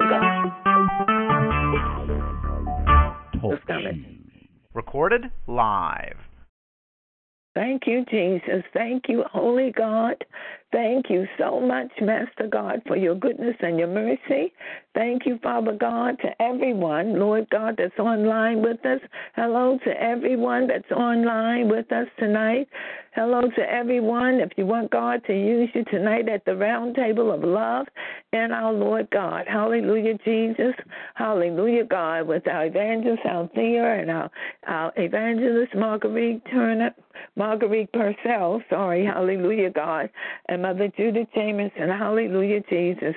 God. Talk Recorded live. Thank you, Jesus. Thank you, Holy God. Thank you so much, Master God, for your goodness and your mercy. Thank you, Father God, to everyone, Lord God, that's online with us. Hello to everyone that's online with us tonight. Hello to everyone. If you want God to use you tonight at the round table of love and our Lord God. Hallelujah, Jesus. Hallelujah, God, with our evangelist Althea and our, our evangelist Marguerite Turner, Marguerite Purcell, sorry, hallelujah, God, and Mother Judith Jameson, hallelujah, Jesus.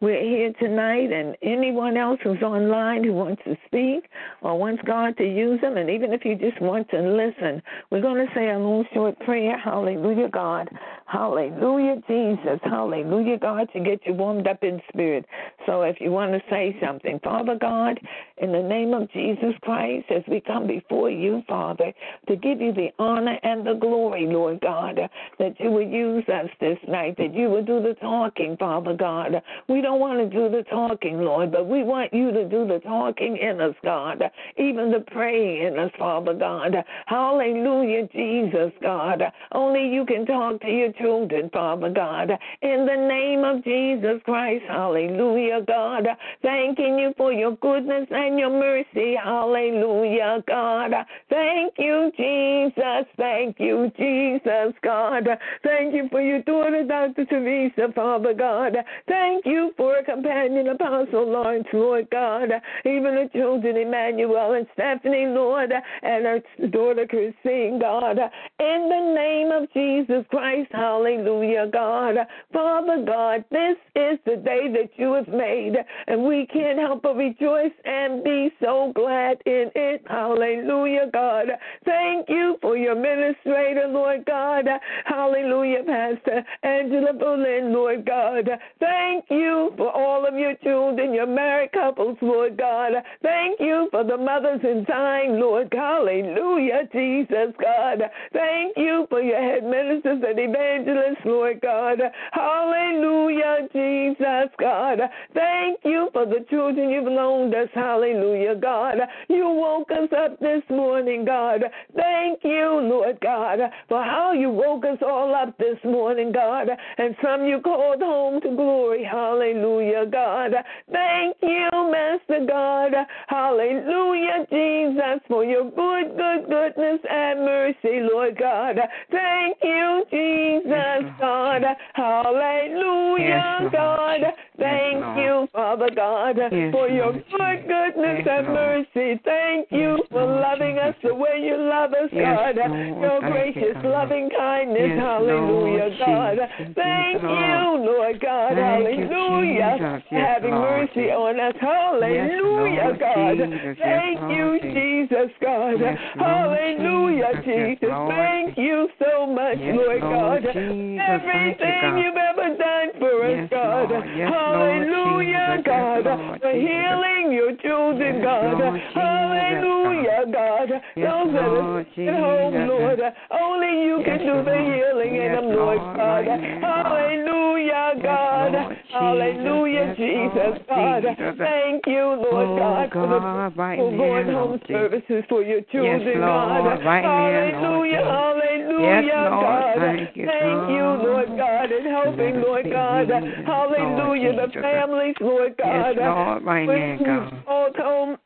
We're here tonight, and anyone else who's online who wants to speak or wants God to use them, and even if you just want to listen, we're going to say a little short prayer. Hallelujah, God. Hallelujah, Jesus. Hallelujah, God, to get you warmed up in spirit. So if you want to say something, Father God, in the name of Jesus Christ, as we come before you, Father, to give you the honor and the glory, Lord God, that you would use us this night, that you would do the talking, Father God. We don't want to do the talking, Lord, but we want you to do the talking in us, God, even the praying in us, Father God. Hallelujah, Jesus, God. Only you can talk to your children, Father God. In the name of Jesus Christ, hallelujah, God. Thanking you for your goodness and your mercy, hallelujah, God. Thank you, Jesus. Thank you, Jesus, God. Thank you for your daughter, Dr. Teresa, Father God. Thank you for a companion, Apostle Lawrence, Lord God. Even the children, Emmanuel and Stephanie, Lord, and her daughter, Christine, God. In the name of Jesus Christ, hallelujah, God. Father God, this is the day that you have made, and we can't help but rejoice and be so glad in it. Hallelujah, God. Thank you for your administrator, Lord God. Hallelujah, Pastor Angela Boleyn, Lord God. Thank you for all of your children, your married couples, Lord God. Thank you for the mothers in time, Lord. Hallelujah, Jesus, God. Thank you for your head ministers and evangelists, Lord God. Hallelujah, Jesus, God. Thank you for the children you've loaned us. Hallelujah, God. You woke us up this morning, God. Thank you, Lord God, for how you woke us all up this morning, God. And some you called home to glory. Hallelujah, God. Thank you, Master God. Hallelujah, Jesus, for your good, good, goodness and mercy, Lord God. Thank you, Jesus, God. Hallelujah, God. Thank you, Father God, for your good, goodness and mercy. Thank you for loving us the way you love us, God. Your gracious, loving kindness. Hallelujah, God. Thank you, Lord God. Hallelujah. Having mercy on us. Hallelujah, God. Thank you, Jesus, God. Hallelujah, Jesus. Thank you so much, Lord God. Everything you've ever done for us, God. Hallelujah, God. For healing your children, God. Hallelujah, God. Those that are at home, Lord. Only you can do the healing in them, Lord God. Hallelujah, God. Hallelujah, Jesus, God. Thank you, Lord God, for the going home services for your children, God. Hallelujah, hallelujah, God. Thank you, Lord God, in helping, Lord God. Hallelujah, the families, Lord God. When you called home.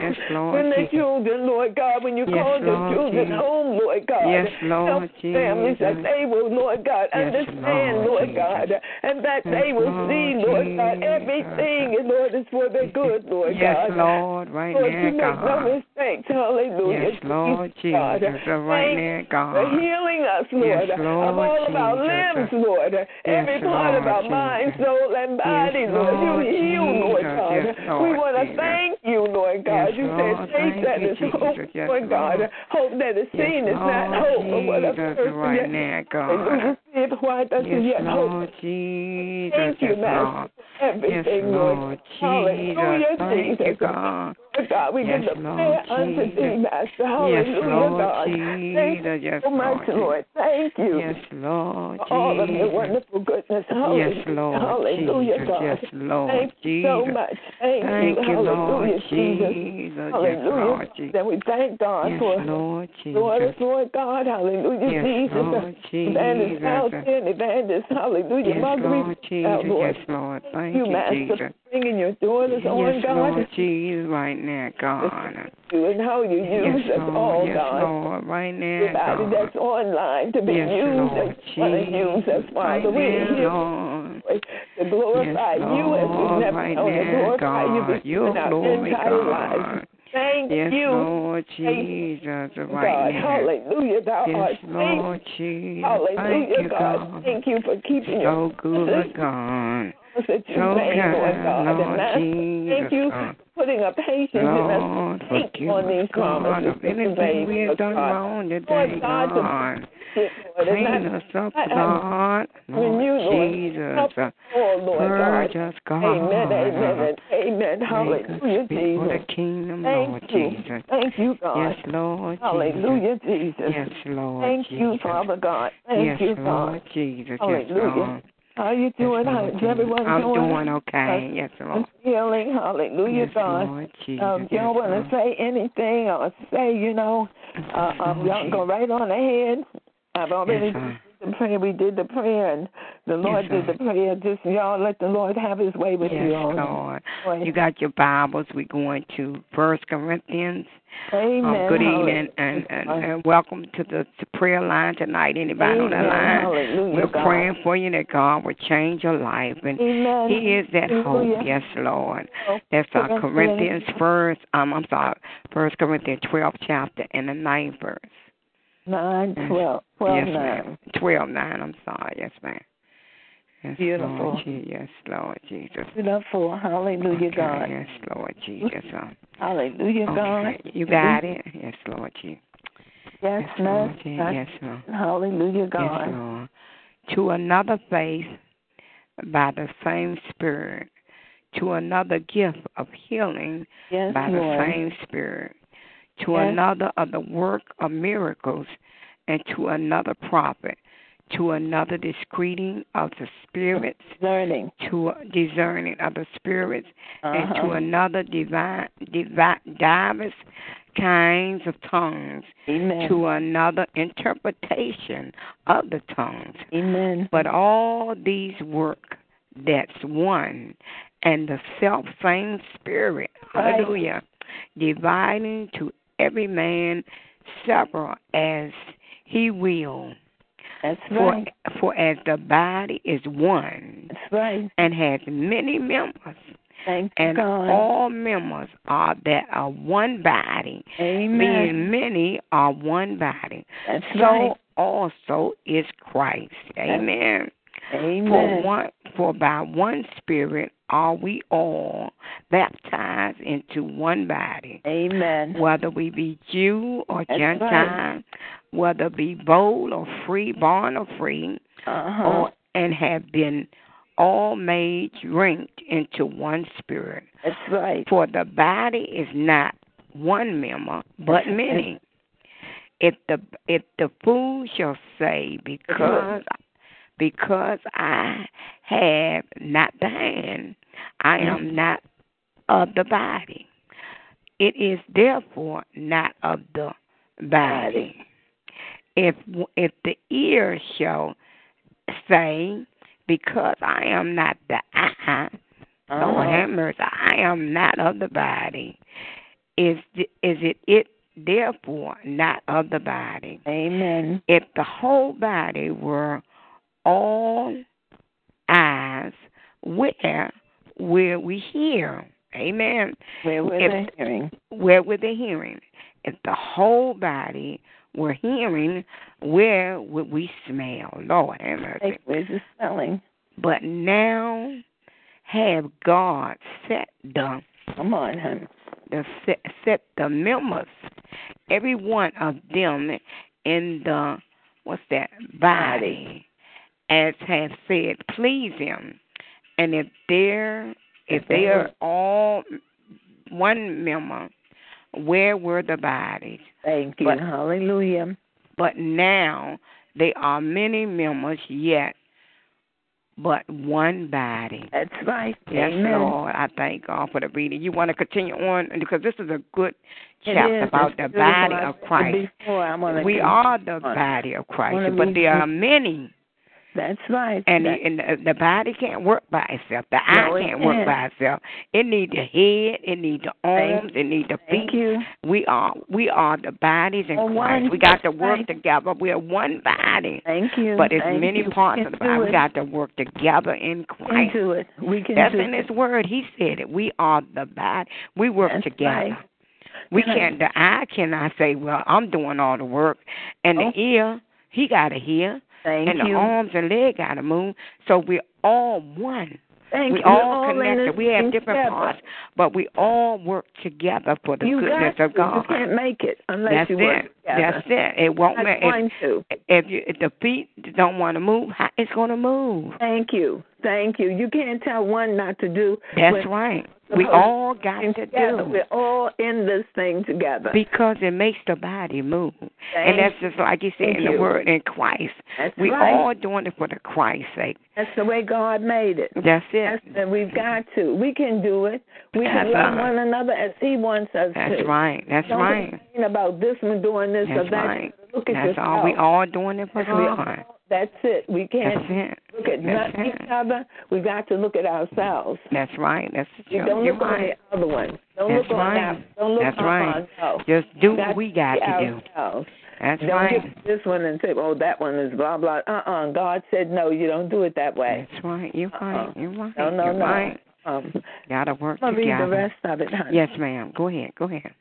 Yes, Lord. when the children, Lord God, when you Yes, call Lord children Jesus. home, Lord God, Yes, Lord help families that Jesus. they will, Lord God, Yes, understand, Lord Lord Jesus. God, and that Yes, they will Lord see, Lord Jesus. God, Jesus. everything, Lord, is for their good, Lord Yes, God. Lord, right Lord, now, you make no God. mistakes. Hallelujah. Yes, Lord God. Jesus, right Thank now, you God. for healing us, Lord, Yes, Lord of all of our limbs, Jesus. Lord. Every part of Lord our mind, Jesus. soul, and body, Yes, Lord. You heal, Lord Jesus. God. Yes, Lord, we want to Jesus. thank you, Lord God. You Lord. said faith that you, is hope, Jesus. Yes, Lord God. Lord. Hope that is Yes, seen is not hope. But what a person right yet- now, God. Why doesn't Yes, yet hope? Lord Jesus. Thank you, Yes, Master. Lord. Everything, Yes, Lord. Lord Hallelujah, Jesus. Thank you, God. Lord God, we Yes, give the Lord prayer unto Jesus. thee, Master. Yes, Hallelujah, Lord God. Thank Jesus. you Yes, so much, Lord. Lord. Thank you Yes, Lord for all of your Jesus. wonderful goodness. Yes, Hallelujah. Lord Hallelujah, Jesus. God. Yes, Lord Thank you so Jesus. much. Thank, Thank you, Lord Hallelujah, Jesus. Jesus. Yes, Hallelujah. Lord Jesus. Then we thank God Yes, for Lord Lord, Jesus. Lord God, hallelujah, Yes, Jesus, Lord Evangelist Jesus. Alton, Evangelist, hallelujah, Yes, Marguerite, Lord Jesus. Lord, Yes, Lord. Thank you, you, Master, Jesus. for bringing your daughters on, Yes, God, Lord Jesus, right now, God. you and how you use Yes, us all, Lord. Oh, yes, God. Lord. Right now, Everybody God. that's online to be Yes, used Lord as want to use us, Jesus. Father. Right We now, here Lord. to glorify Yes, you as we've Lord. never Right known to now, glorify you God. Your in our glory, entire lives. God. Thank Yes, you, Lord Thank Jesus. God. Right now. Hallelujah. Thou Yes, art. Lord Jesus. Thank Hallelujah, you, God. God. Thank you for keeping your So good, God. that you So made, Lord kind, God. Lord and Jesus, thank you God. Putting a patience in us Lord, to think forgive on these God, promises of anything we have Lord done God. wrong today, Lord God, God. Lord, and Clean us up, God. you, Lord Lord, Jesus. help all, Lord Purge God. us, God. Amen, amen, and amen. Hallelujah, for the Jesus. kingdom, Thank Lord you. Jesus. Thank you, God. Yes, Lord Jesus. Hallelujah, Jesus. Yes, Lord Thank Jesus. you, Father God. Thank yes, you, God. Lord Jesus. Yes, Hallelujah. Lord. How you Yes, doing? Lord How's everyone I'm doing? doing okay. Yes, Lord. Healing. Hallelujah, Yes, God. Lord Jesus. Um, yes, y'all want to say anything or say, you know, uh, um, Lord y'all go right on ahead. I've already Yes, the prayer. We did the prayer, and the Lord Yes, did the prayer. Just y'all let the Lord have His way with Yes, you all. Lord. Boy. You got your Bibles. We're going to First Corinthians. Amen. Um, good evening and, and, and welcome to the to prayer line tonight. Anybody on the line? Hallelujah, We're God. praying for you that God will change your life. And Amen. He is that Hallelujah. hope. Yes, Lord. Oh, That's uh, Corinthians. First. Um, I'm sorry, First Corinthians 12 chapter and the ninth verse. 9, Yes. 12, 12 yes, 9. ma'am. 12 9. I'm sorry. Yes, ma'am. Yes, Beautiful. Lord, yes, Lord Jesus. Beautiful. Hallelujah, Okay, God. Yes, Lord Jesus. Uh, Hallelujah, God. You got it? Yes, Lord Jesus. Yes, Yes, ma'am. Lord Jesus. Yes, Lord. Hallelujah, Yes, Lord. To another faith by the same Spirit, to another gift of healing Yes, by the same Spirit, to Yes. another of the work of miracles, and to another prophet, to another discreting of the spirits, Learning. to discerning of the spirits, and to Uh-huh. another divine, divine, diverse kinds of tongues, Amen. to another interpretation of the tongues. Amen. But all these work that's one and the self same spirit. Right. Hallelujah. Dividing to every man several as he will. That's For right. for as the body is one That's right. and has many members, Thank and God. all members are that are one body, Amen. being many are one body. That's so right. also is Christ. Amen. Amen. For one for by one spirit are we all baptized into one body, Amen. whether we be Jew or That's Gentile, right. whether be bold or free, born or free, Uh-huh. or and have been all made drink into one spirit. That's right. For the body is not one member, but many. If the if the fool shall say, because because I have not the hand, I am not of the body. It is therefore not of the body. If if the ear shall say, because I am not the eye, Lord Uh-huh. have mercy, I am not of the body. Is is it it therefore not of the body? Amen. If the whole body were all eyes, where will we hear? Amen. Where were If- they hearing? Where would the hearing? If the whole body were hearing, where would we smell? Lord have mercy. Where's the smelling? But now have God set the Come on, honey. the set, set the members, every one of them, in the what's that body, as have said, please Him. And if they're if they are all one member, where were the bodies? Thank you. But- Hallelujah. But now there are many members yet, but one body. That's right. Yes, Amen. Lord. I thank God for the reading. You want to continue on because this is a good chapter about the body of Christ. Before, We keep are the body of Christ, but there are many, That's right. and That- and the, the body can't work by itself. The eye No, it can't work can't. by itself. It need the head. It need the Thank- arms. It need the Thank feet. you. We are we are the bodies in Oh, Christ. one. We got to work together. We are one body. Thank you. But it's Thank many you. parts of the body. We got to work together in We can Christ. do it. We can That's in it. His Word. He said it. We are the body. We work That's together. right. We can't. The eye cannot say, "Well, I'm doing all the work," and Oh. the ear, he got to hear, Thank and the arms and leg got to move. So we're all one. Thank we you. All connected. this We have different together. parts, but we all work together for the you goodness of. God. You can't make it unless That's you work it. together. That's it. It won't make if, if, you, if the feet don't want to move, it's going to move. Thank you. Thank you. You can't tell one not to do. That's right. We all got to together. do We're all in this thing together. because it makes the body move, and that's just like you said in the you. word in Christ. That's We right. all doing it for the Christ's sake. That's the way God made it. That's it. That's, and we've got to. We can do it. We That's can love right. one another as He wants us That's to. right. That's Don't right. about this one doing this or that. right. Look at That's yourself. all. We all doing it for That's, God. that's it. We can't That's it. Look at not it. each other. We've got to look at ourselves. That's right. That's You true. don't You're look on right. the other one. Don't That's look on right. that. Don't look That's on right. no. Just do what we got to do. ourselves. That's Don't right. this one and say, "Oh, that one is blah blah." Uh uh God said no. You don't do it that way. That's right. You're right. Uh-uh. You're right. No, no, You're no. right. Um, Gotta work I'll read the together. rest of it, honey. Yes, ma'am. Go ahead. Go ahead.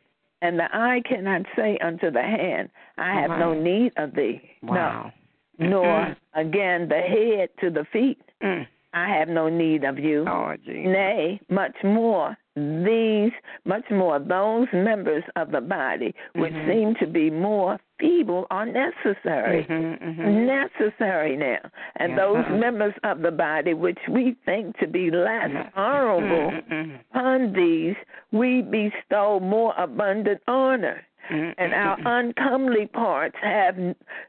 And the eye cannot say unto the hand, I have no need of thee. Wow. No. Nor again the head to the feet, Mm. I have no need of you. Jesus. Nay, much more, these, much more, those members of the body which Mhm. seem to be more feeble are necessary. Mhm, mhm. Necessary now. And Yes, those members of the body which we think to be less honorable, Mm, mm, upon these we bestow more abundant honor mm, and our uncomely parts have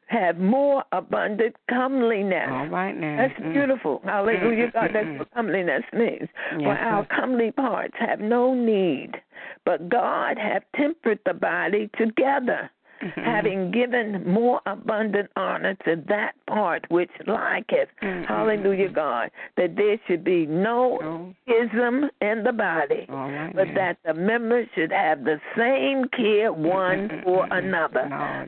have more abundant comeliness. All right now. That's Mm. beautiful. Hallelujah, God. That's what comeliness means. For our comely parts have no need, but God hath tempered the body together, Mhm. having given more abundant honor to that part which liketh. Mm, mm, Hallelujah. God. That there should be no Oh, ism in the body right but now. that the members should have the same care one Mm, mm, for another.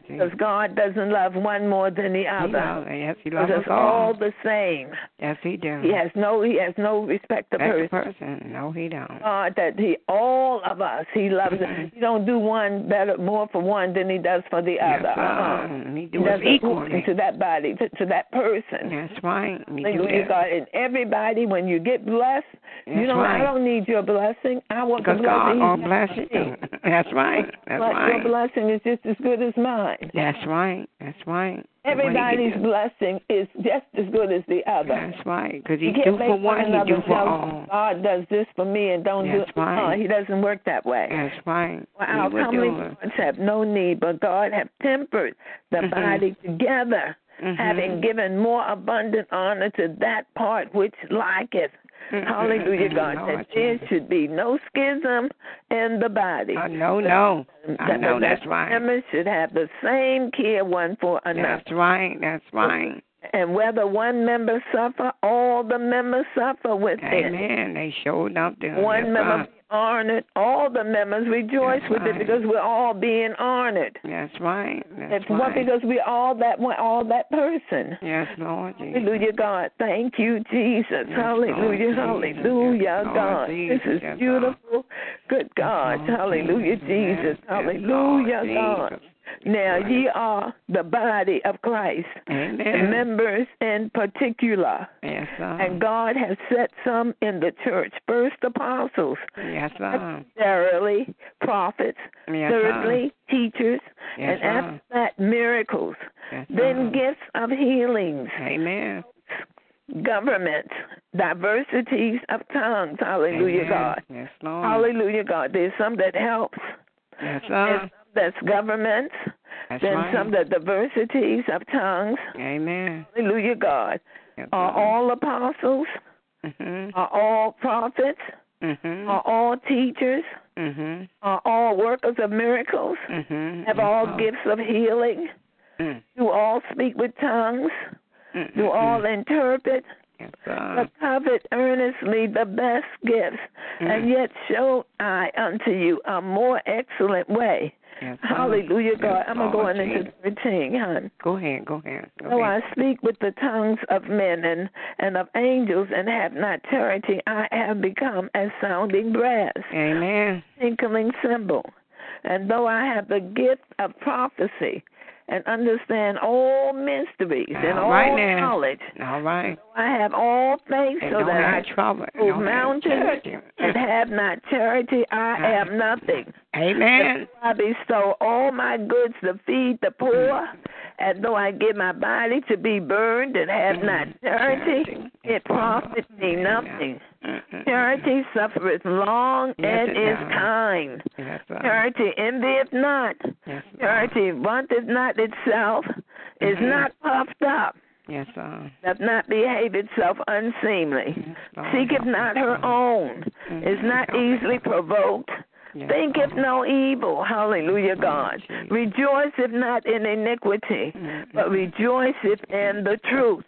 Because Jesus. God doesn't love one more than the He other. loves- Yes, he loves us all all. the same. Yes, he does. He has no he has no respect of That's person. person. No, he don't. God that he all of us he loves he don't do one better more for one than he does for the Yes, other. Uh-uh. um, he does equally. to that body, to, to that person. That's right. He do. God. And everybody, when you get blessed, you know, right. I don't need your blessing. I want Because the God blessing. gonna bless you. That's right. That's But right. Your blessing is just as good as mine. That's right. That's right. Everybody's blessing is just as good as the other. That's right. Because he do for one, he do for all. God does this for me and don't That's do right. uh, He doesn't work that way. That's right. Our will comely do have no need, but God have tempered the Mhm. body together, Mhm. having given more abundant honor to that part which liketh. Hallelujah, God. That there should be no schism in the body. I know, no. I know that that's right. Members should have the same care one for another. That's right. That's right. And whether one member suffer, all the members suffer with it. Amen. They showed up there. One Yes, member honored, all the members rejoice That's with right. it because we're all being honored. That's right. That's It's what because we're all that one, all that person. Yes, Lord Jesus. Hallelujah, God. Thank you, Jesus. Yes, hallelujah, Lord Jesus. hallelujah, Yes, God. Jesus. This is Yes, beautiful. Good God. Lord hallelujah, Jesus. Yes, hallelujah, yes, God. Lord. Now Right. ye are the body of Christ, and Amen. members in particular. Yes, sir. And God has set some in the church. First apostles, Yes, sir. secondarily prophets, Yes, thirdly teachers. Yes, and after that miracles, Yes, then gifts of healings, Amen. government, diversities of tongues. Hallelujah, Amen. God. Yes, Lord. Hallelujah, God. There's some that helps. Yes, some that's government. That's then right. some the diversities of tongues. Amen. Hallelujah, God. Are Lord. all apostles? Mhm. Are all prophets? Mhm. Are all teachers? Mhm. Are all workers of miracles? Mhm. Have all gifts of healing? Mm. Do all speak with tongues? Do all interpret? Yes, But covet earnestly the best gifts, and Mm. yet show I unto you a more excellent way. Yes. Hallelujah, God. I'm going to go on into Jesus. 13, hon. Go ahead. Go ahead. Go Though ahead. I speak with the tongues of men and, and of angels and have not charity, I have become as sounding brass, Amen. tinkling cymbal. And though I have the gift of prophecy and understand all mysteries and All all right now. knowledge, All right. I have all faith And so that I trouble. move mountains and have not charity, I uh-huh. am nothing. Amen. I bestow all my goods to feed the poor, mm. and though I give my body to be burned and have mm. not charity, it profits me nothing. Charity suffereth long and is kind. Charity uh, envieth not. Charity uh, vaunteth not itself, is Mhm. not puffed up, Yes, uh, sir. doth not behave itself unseemly, Yes, seeketh not her mm-hmm. own, mm-hmm. is not easily provoked, Yes, thinketh no evil. Hallelujah, God. Jesus. Rejoiceth not in iniquity, mm-hmm. but rejoiceth in the truth.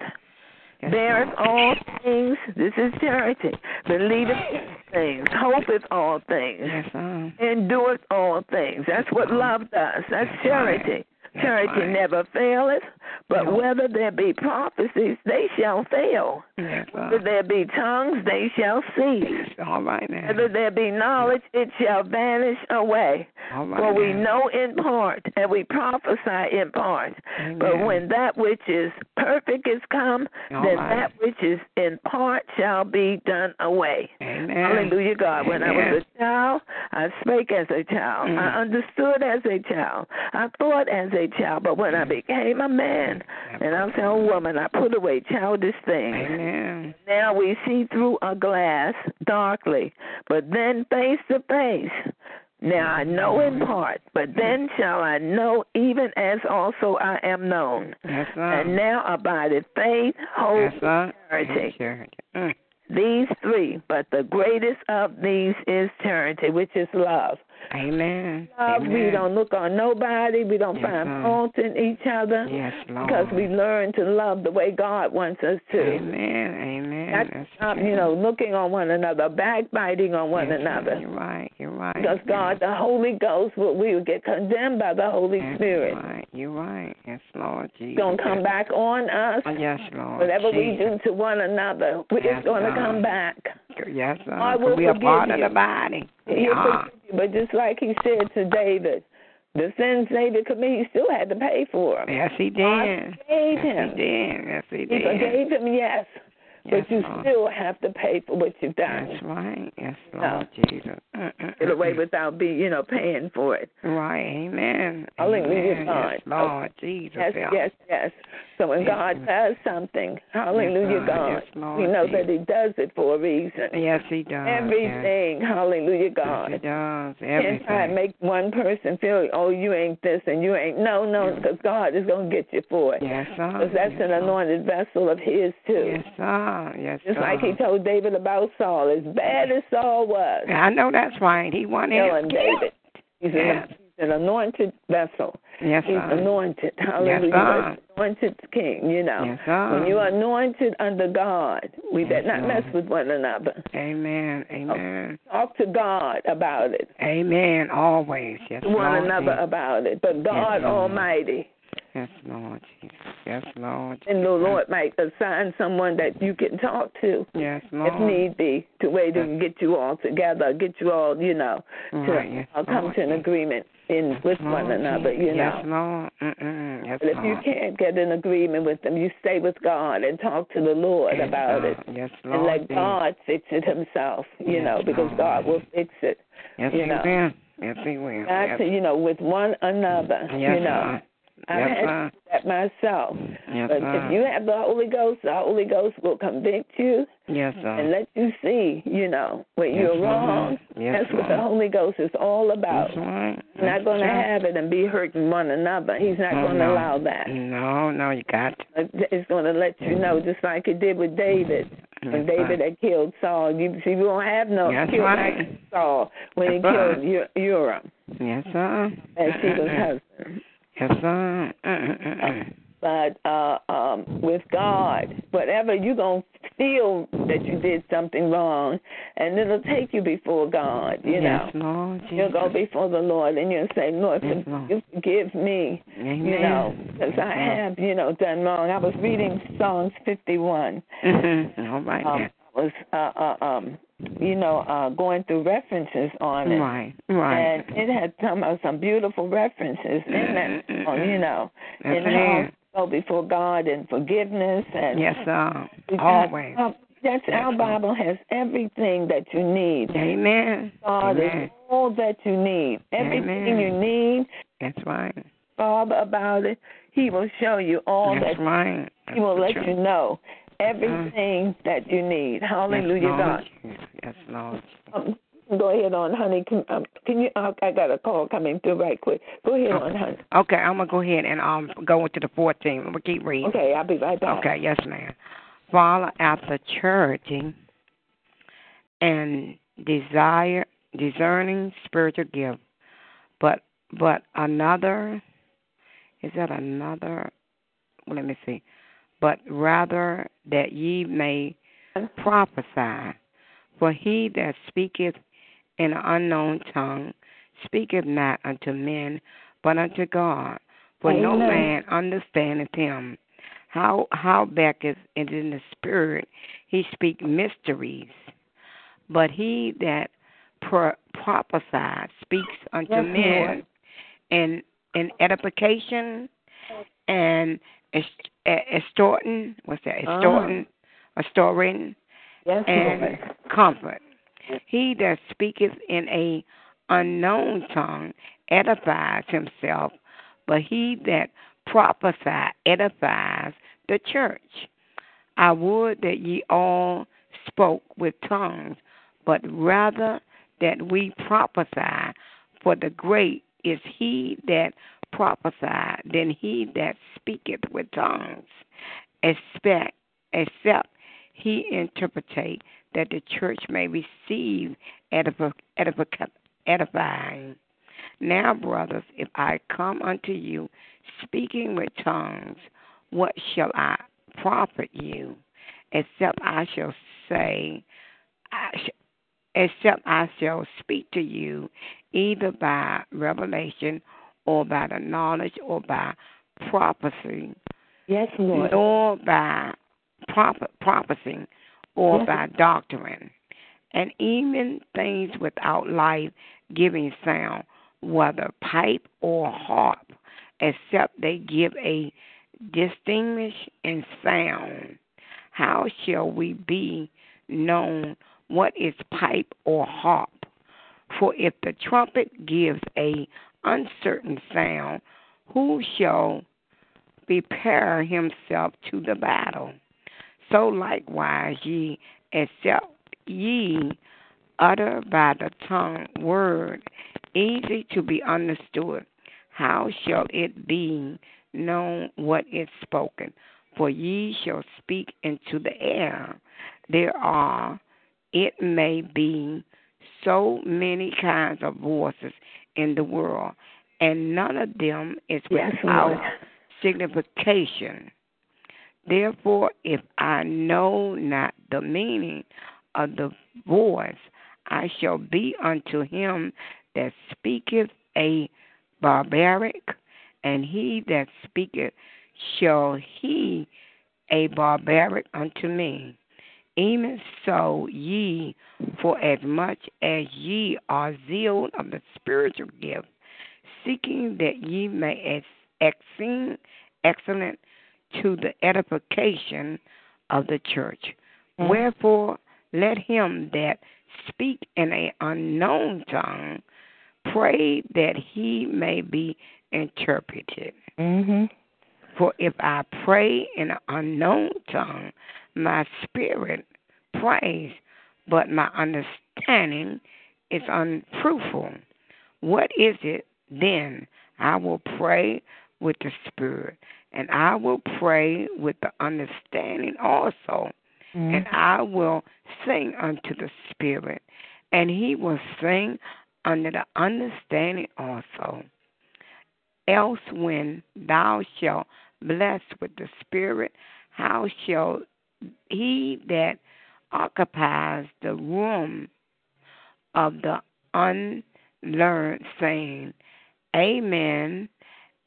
Beareth all things. This is charity. Believeth all things. Hopeth all things. Yes, sir. Endureth all things. That's what love does. That's charity. That's Charity right. never faileth, but No. whether there be prophecies, they shall fail. Yes, Whether there be tongues, they shall cease. All right now. Whether there be knowledge, it shall vanish away. All right For we now. know in part, and we prophesy in part. But when that which is perfect is come, All then right. that which is in part shall be done away. Amen. Hallelujah, God. When I was a child, I spake as a child. Mm. I understood as a child. I thought as a child. But when I became a man and I was a woman, I put away childish things. Amen. Now we see through a glass darkly, but then face to face. Now I know in part, but then shall I know even as also I am known. And now abideth faith, hope, yes, sir. charity. Charity. Mm. these three, but the greatest of these is charity, which is love. Amen. Love, Amen. we don't look on nobody, we don't Yes, find fault in each other Yes, Lord. because we learn to love the way God wants us to. Amen. Amen. That's stop, um, you know, looking on one another, backbiting on one Yes, another. You're right. You're right. Because God, the Holy Ghost, will we will get condemned by the Holy Yes, Spirit. You're right. You're right. Yes, Lord Jesus. It's going to come back on us. Oh, yes, Lord. Whatever we do to one another, it's Yes, going to come back. Yes. God will we are part you. of the body. We He'll are. forgive you, But just like he said to David, the sins David committed, he still had to pay for them. Yes, he did. God forgave yes, him. he did. Yes, he did. He forgave him, yes, Yes, but you Lord. still have to pay for what you've done. That's right. Yes, No. Lord Jesus. Mm-mm-mm. Get away without be, you know, paying for it. Right. Amen. Hallelujah, Amen. God. Yes, Lord Jesus. Yes, yes, yes. So when Yes, God does something, hallelujah, Yes, God. Yes, Lord we know Jesus. that He does it for a reason. Yes, he does. Everything, hallelujah, Yes, God. he does. Try and Everything. make one person feel, oh, you ain't this and you ain't. No, no, because God is going to get you for it. Yes, sir. Because that's yes, an anointed vessel of His, too. Yes, sir. Ah, yes, Just sir. like He told David about Saul. As bad as Saul was, I know that's right. He wanted telling David, he's Yes. an, he's an anointed vessel. Yes, He's sir. anointed. Hallelujah. sir. anointed king, you know. Yes. When you're anointed under God, we Yes, better not mess with one another. Amen. Amen. Talk to God about it. Amen. Always. Yes, To one Lord another about it. But God Lord. Almighty, Yes, Lord Jesus. Yes, Lord. and the Lord might assign someone that you can talk to Yes, Lord. if need be, to they can get you all together, get you all, you know, to Right, yes, uh, come Lord. to an agreement in with one another, Jesus. you Yes, know. Lord. Mm-mm. Yes, But if you can't get an agreement with them, you stay with God and talk to the Lord Yes, about it. Yes, Lord. and let God fix it Himself, you Yes, know, because Lord. God will fix it. Yes, you He know. will. Yes, He will. Not yes. to, you know, with one another, yes, you know. I've Yes, had that myself. Yes, but sir. if you have the Holy Ghost, the Holy Ghost will convict you Yes, sir. and let you see, you know, when Yes, you're wrong. Yes, That's what the Holy Ghost is all about. That's right. He's not going to have it and be hurting one another. He's not Oh, going to no. allow that. No, no, you got to. It's going to let you know, mm-hmm. just like it did with David. When David had killed Saul, you see, we won't have no That's kill right. like Saul when he That's right. killed Ur- Urim Yes, sir. as Sheba's Mm-mm-mm. husband. Sir. But uh, um, with God, whatever you're going to feel that you did something wrong, and it'll take you before God, you know. Yes, Lord. You'll go before the Lord and you'll say, Lord, Yes, Lord. you forgive me, Amen. you know, because I have, you know, done wrong. I was reading Psalms 51. Mhm. All right. Um, was, uh, uh, um, you know, uh, going through references on it. Right. Right. And it had some uh, some beautiful references in that song, you know, Yes, and how go before God and forgiveness and Yes, sir. got- Always. um, that's Yes, our. Bible has everything that you need. Amen. God is all that you need. Everything Amen. you need, That's right. Father about it. He will show you all That's that. right. He will let That's you know everything that you need. Hallelujah, yes, Lord. God. Yes, Lord. Um, go ahead on, honey. Can, um, can you? Uh, I got a call coming through right quick. Go ahead on, honey. Okay, I'm gonna go ahead and um go into the 14. I'm gonna keep reading. Okay, I'll be right back. Okay, yes, ma'am. Follow after charity and desire discerning spiritual gift, but but another is that another? Well, let me see. But rather that ye may prophesy, for he that speaketh in an unknown tongue speaketh not unto men, but unto God. For no man understandeth him. How how back is in the spirit he speak mysteries. But he that pro- prophesies speaks unto Yes, men Lord. in in edification and est- e- extorting what's that Uh-huh. extorting extorting Yes, and Lord. comfort. He that speaketh in a unknown tongue edifies himself, but he that prophesies edifies the church. I would that ye all spoke with tongues, but rather that we prophesy, for the great is he that prophesies then he that speaketh with tongues, expect, except he interpretate that the church may receive edifying. Now, brothers, if I come unto you speaking with tongues, what shall I profit you? Except I shall say, I sh- except I shall speak to you either by revelation or by the knowledge or by prophecy Yes, Lord. nor by prophet, prophesying or Yes. by doctrine, and even things without life giving sound, whether pipe or harp, except they give a distinguish in sound. How shall we be known what is pipe or harp? For if the trumpet gives a uncertain sound, who shall prepare himself to the battle? So likewise ye except ye utter by the tongue word easy to be understood, how shall it be known what is spoken? For ye shall speak into the air. There are, it may be, so many kinds of voices in the world, and none of them is Yes, without Lord. signification. Therefore, if I know not the meaning of the voice, I shall be unto him that speaketh a barbaric, and he that speaketh shall he a barbaric unto me. Even so, ye, for as much as ye are zealed of the spiritual gift, seeking that ye may ex- exceed excellent to the edification of the church. Mm. Wherefore, let him that speak in an unknown tongue pray that he may be interpreted. Mm-hmm. For if I pray in an unknown tongue, my spirit prays, but my understanding is unfruitful. What is it then? I will pray with the spirit, and I will pray with the understanding also, Mm-hmm. and I will sing unto the spirit, and he will sing under the understanding also. Else, when thou shalt bless with the Spirit, how shall he that occupies the room of the unlearned saying, Amen,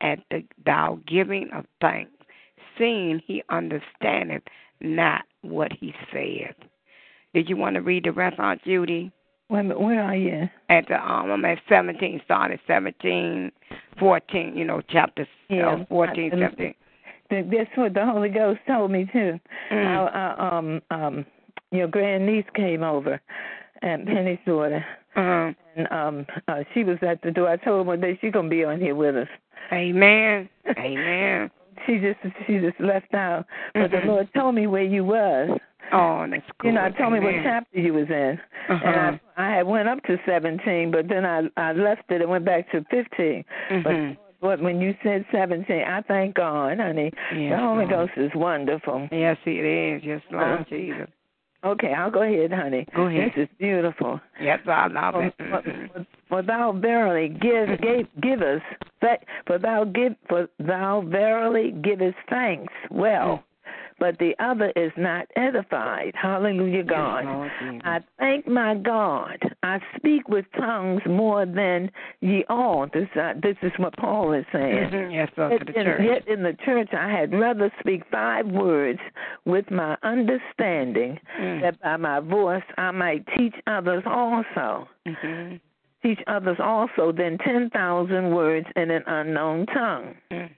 at the thou giving of thanks, seeing he understandeth not what he saith. Did you want to read the rest, Aunt Judy? Minute, where are you? At the um, I'm at 17, started 17, 14, you know, chapter Yeah. uh, 14, I- 17. Th- That's what the Holy Ghost told me too. Mm. Our, our, um, um, your grandniece came over, and Penny's daughter, Uh-huh. and um, uh, she was at the door. I told her one day she's gonna be on here with us. Amen. Amen. She just she just left out, but Mhm. the Lord told me where you was. Oh, that's good. You know, I told me what chapter you was in, Uh-huh. and I I had went up to seventeen, but then I I left it and went back to 15 Mhm. But but when you said seventeen, I thank God, honey. Yes, the Holy Lord. Ghost is wonderful. Yes, it is. Yes, Lord Uh, Jesus. Okay, I'll go ahead, honey. Go ahead. This is beautiful. Yes, I love For, it. for, Mhm. for, for thou verily give gave, give us for thou give for thou verily givest thanks well, but the other is not edified. Hallelujah, God. Lord I thank my God. I speak with tongues more than ye all. This uh, this is what Paul is saying. Mhm. Yes, Lord, to Yet the in, church. yet in the church, I had rather speak five words with my understanding, Mm. that by my voice I might teach others also. Mhm. Teach others also than 10,000 words in an unknown tongue. Mm.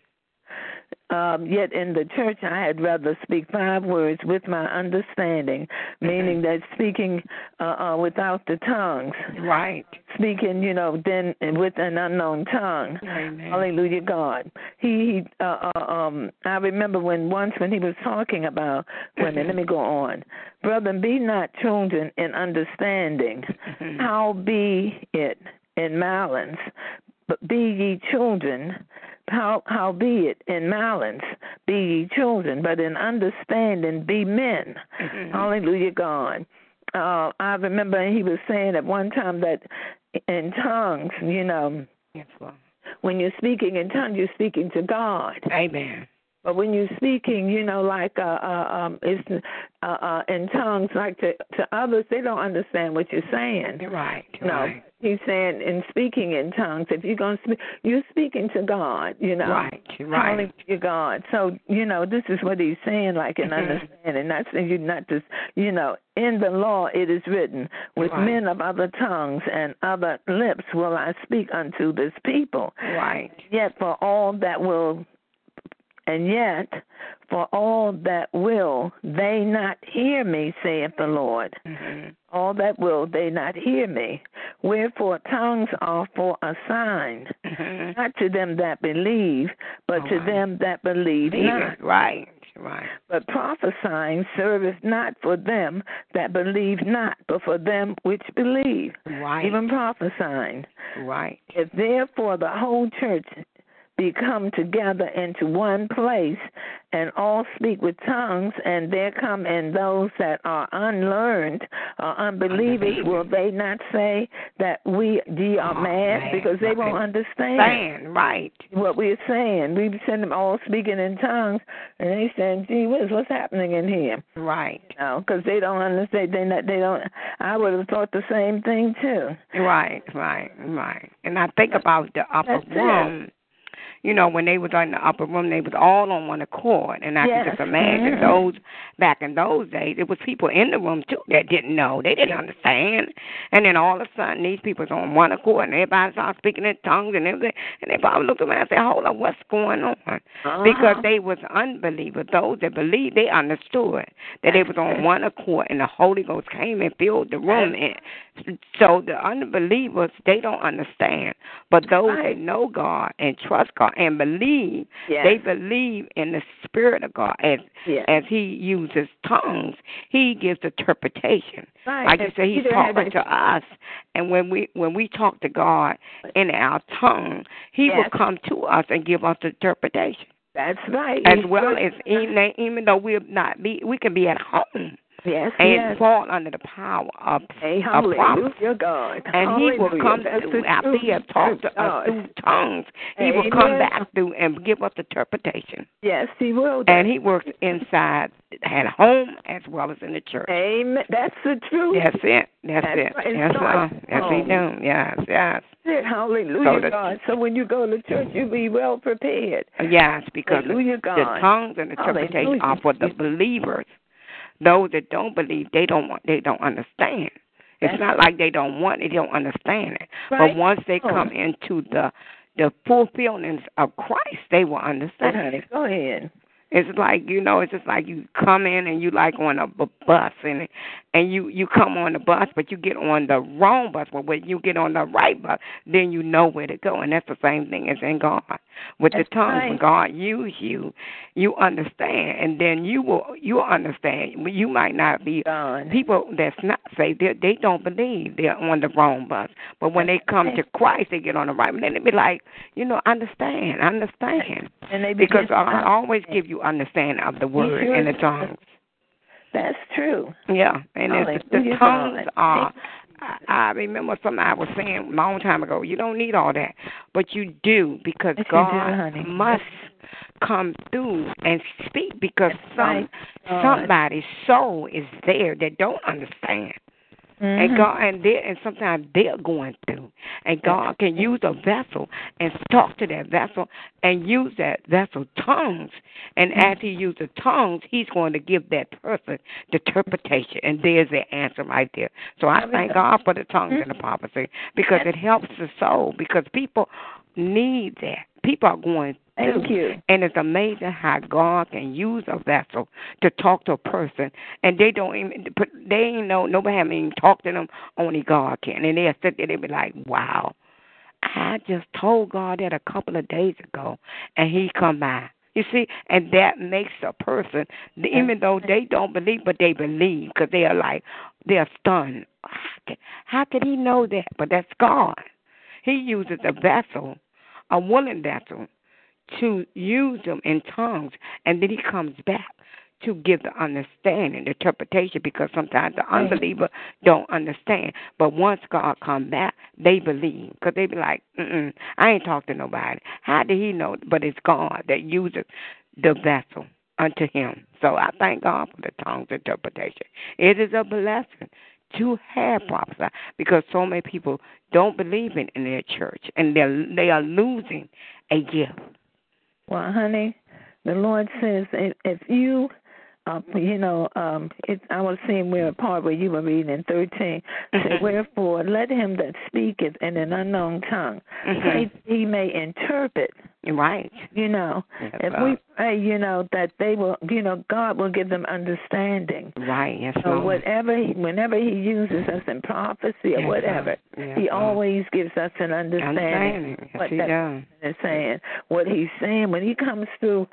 Um, yet in the church, I had rather speak five words with my understanding, meaning that speaking uh, uh, without the tongues, Right. speaking, you know, then with an unknown tongue. Amen. Hallelujah, God. He, uh, uh, um, I remember when once when he was talking about women. let me go on, brother. Be not children in understanding. Mhm. How be it in malice, but be ye children. How how be it in malice, be ye children, but in understanding be men. Mhm. Hallelujah, God. Uh, I remember he was saying at one time that in tongues, you know, Yes, Lord. when you're speaking in tongues, you're speaking to God. Amen. But when you're speaking, you know, like uh, uh, um, it's uh, uh, in tongues, like to to others, they don't understand what you're saying. You're right. No, Right. he's saying in speaking in tongues, if you're going to speak, you're speaking to God. You know, Right. Right. to God. So you know, this is what he's saying, like in Mhm. understanding. Not saying you're not just, you know, in the law it is written, with Right. men of other tongues and other lips will I speak unto this people. Right. Yet for all that will, and yet for all that will they not hear me, saith the Lord. Mhm. All that will they not hear me. Wherefore tongues are for a sign, Mhm. not to them that believe, but to Alright. them that believe not. Right. Right. But prophesying serveth not for them that believe not, but for them which believe. Right. Even prophesying. right. If therefore the whole church be come together into one place, and all speak with tongues, and there come in those that are unlearned or unbelievers, will they not say that we ye are mad? Because they won't understand right. what we're saying. We send them all speaking in tongues, and they saying, "Gee whiz, what's happening in here?" Right. No, because they don't understand. They not. They don't. I would have thought the same thing too. Right, right, right. And I think about the upper room. You know, when they was in the upper room, they was all on one accord, and I Yes. can just imagine Mhm. those back in those days. It was people in the room too that didn't know, they didn't understand, and then all of a sudden these people's on one accord, and everybody started speaking in tongues and everything, and they probably looked around and said, "Hold on, what's going on?" Uh-huh. Because they was unbelievers. Those that believed, they understood that they was on one accord, and the Holy Ghost came and filled the room. And so the unbelievers, they don't understand. But those Right. that know God and trust God and believe. Yes. They believe in the Spirit of God as yes. as He uses tongues. He gives interpretation. right. Like you And say, He's talking to us, and when we when we talk to God in our tongue, He Yes. will come to us and give us interpretation. That's right. As well as even even though we'll not be, we can be at home yes, and yes. fall under the power of Hey, a prophet. hallelujah, God. And he will come That's through the after he has talked to us through tongues. He will come back through and give us the interpretation. Yes, he will. And he works inside at home as well as in the church. Amen. That's the truth. That's it. That's, it. That's it. right. Sir. starts Yes, he do. Yes, yes. Hallelujah, So the- God. So when you go to church, you be well prepared. Yes, because Hallelujah, the God. tongues and interpretation Hallelujah. are for the believers. Those that don't believe, they don't want, they don't understand. It's That's not like they don't want it; they don't understand it. Right. But once they come into the the fulfillment of Christ, they will understand. ahead. Go ahead. It's like you know, it's just like you come in and you like on a bu- bus and and you you come on the bus, but you get on the wrong bus. But when you get on the right bus, then you know where to go, and that's the same thing as in God. With That's the tongues, when. God use you, you understand, and then you will you understand. You might not be God. people that's not saved. They they don't believe they're on the wrong bus, but when they come to Christ, they get on the right. And then they be like, you know, understand, understand. And they Because I always give you understanding of the word sure and the does. tongues. That's true. Yeah, and it's, the Hallelujah, tongues are. I, I remember something I was saying a long time ago. You don't need all that, but you do because Yes, you do, God must come through and speak because some right, uh, somebody's soul is there that don't understand. And Mhm. God and they and sometimes they're going through. And God can use a vessel and talk to that vessel and use that vessel tongues. And Mm-hmm. as he uses tongues, he's going to give that person the interpretation. And there's the answer right there. So I thank God for the tongues and the prophecy because it helps the soul because people need that. People are going Thank you. And it's amazing how God can use a vessel to talk to a person, and they don't even put. They ain't know nobody haven't even talked to them. Only God can, and they'll sit there. They be like, "Wow, I just told God that a couple of days ago, and He come by." You see, and that makes a person, even though they don't believe, but they believe because they are like, they're stunned. How could, how could He know that? But that's God. He uses a vessel, a willing vessel, to use them in tongues, and then he comes back to give the understanding, the interpretation, because sometimes the unbeliever don't understand. But once God come back, they believe, because they be like, Mm-mm, I ain't talked to nobody. How did he know? But it's God that uses the vessel unto him. So I thank God for the tongues interpretation. It is a blessing to have prophesy because so many people don't believe it in their church and they they are losing a gift. Well, honey, the Lord says if, if you, uh, you know, um, it, I was seeing where a part where you were reading in 13, say, Mhm. Wherefore, let him that speaketh in an unknown tongue Mhm. pray he may interpret. Right. You know, Yes, if we uh, pray, you know, that they will, you know, God will give them understanding. Right. Yes, So Lord. whatever, he, whenever He uses us in prophecy or Yes, uh, whatever. Yes, He sir. always gives us an understanding. Understanding. What he that does. is saying, what He's saying when He comes through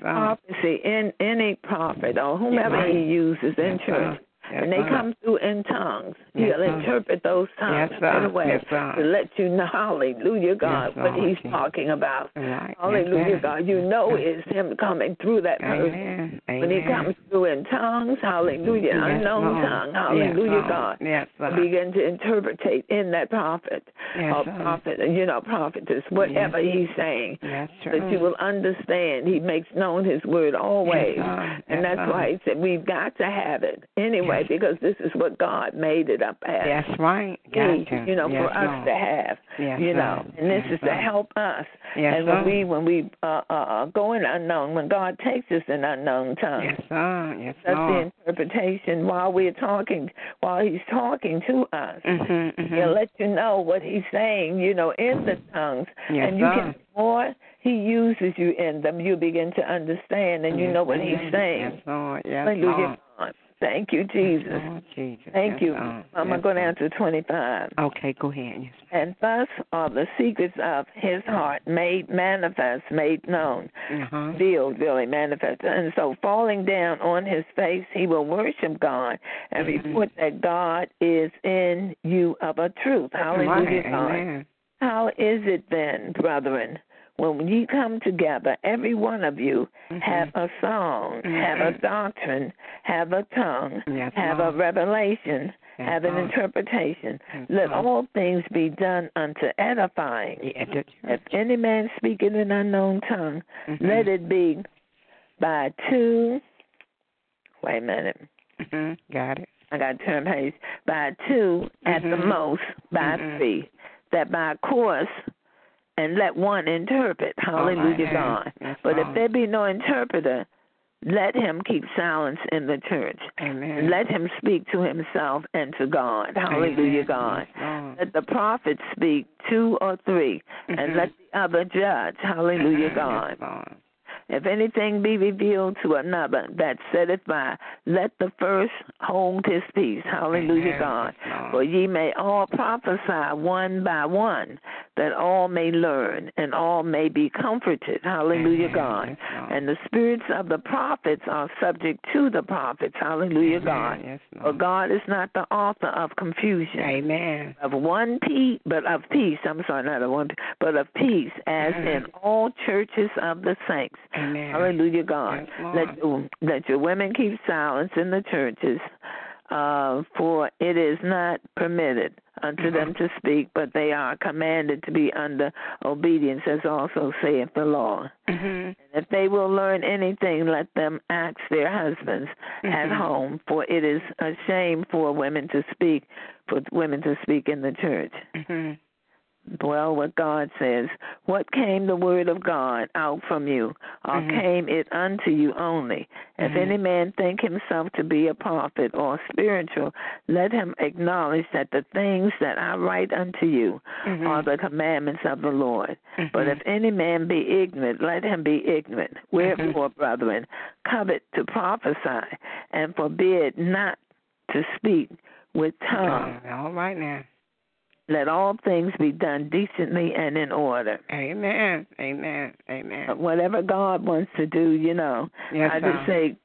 prophecy in any prophet or whomever Right. He uses in church. Yes, and they sir. come through in tongues. Yes, He'll sir. interpret those tongues Yes, sir. away Yes, sir. to let you know, hallelujah, God, Yes, what. He's talking about. Right. Hallelujah, Yes. God. You know it's Him coming through that person. Amen. When he comes through in tongues, hallelujah, Yes, unknown Lord. tongue, hallelujah. God. Yes. Begin to interpretate in that prophet, Yes, or prophet, you know, prophetess, whatever he's saying, That's true. that you will understand. He makes known his word always. Yes, and Yes, that's why he said we've got to have it anyway, Yes. because this is what God made it up as. That's right. Gotcha. you know, yes, for us Lord. to have, Yes, you know, and this Yes, is to help us. Yes, and when we when we uh, uh, uh, go in unknown, when God takes us in unknown tongues, Yes. Yes, that's Lord. the interpretation while we're talking, while He's talking to us. Mm-hmm, mm-hmm. He'll let you know what He's saying, you know, in the tongues, Yes, and you sir. can more He uses you in them, you begin to understand, and you Yes, know what sir. He's saying. Yes, Lord. Yes, Hallelujah. Lord. Thank you, Jesus. Lord Jesus. Thank you. I'm Yes, going to Lord. answer 25. Okay, go ahead. Yes. And thus are the secrets of his heart made manifest, made known, Uh-huh. revealed, really manifest. And so, falling down on his face, he will worship God and Mhm. report that God is in you of a truth. Hallelujah, Right. God. Amen. How is it then, brethren, when ye come together, every one of you Mhm. have a song, have a doctrine, have a tongue, Yes, have Lord. a revelation, Yes, have an interpretation. Yes, Let Lord. all things be done unto edifying. If any man speak in an unknown tongue, Mhm. let it be by two. Wait a minute. Mhm. Got it. I got to turn page. By two at the Mhm. most, by Mhm. three. That by course, and let one interpret. Hallelujah, All right. God. Yes, But if there be no interpreter, let him keep silence in the church. Amen. Let him speak to himself and to God. Hallelujah, Amen. God. Yes, Let the prophets speak two or 3 and Mhm. let the other judge. Hallelujah, Mhm. God. Yes. If anything be revealed to another that setteth by, let the first hold his peace. Hallelujah, Amen. God. Lord. For ye may all prophesy one by one, that all may learn and all may be comforted. Hallelujah, Amen. God. Yes, And the spirits of the prophets are subject to the prophets. Hallelujah, Amen. God. Yes, For God is not the author of confusion Amen. of one peace, but of peace. I'm sorry, not of one, but of peace, as Mhm. in all churches of the saints. Amen. Hallelujah, God. Yes, let your, let your women keep silence in the churches, uh, for it is not permitted unto them Mm-hmm. to speak, but they are commanded to be under obedience, as also saith the law. Mhm. If they will learn anything, let them ask their husbands at Mhm. home, for it is a shame for women to speak, for women to speak in the church. Well, what God says, what came the word of God out from you, or Mhm. came it unto you only? If Mhm. any man think himself to be a prophet or spiritual, let him acknowledge that the things that I write unto you Mhm. are the commandments of the Lord. But Mhm. if any man be ignorant, let him be ignorant. Wherefore, brethren, covet to prophesy, and forbid not to speak with tongues. Uh, all right now. Let all things be done decently and in order. Amen. Amen. Amen. Whatever God wants to do, you know, Yes, I just say,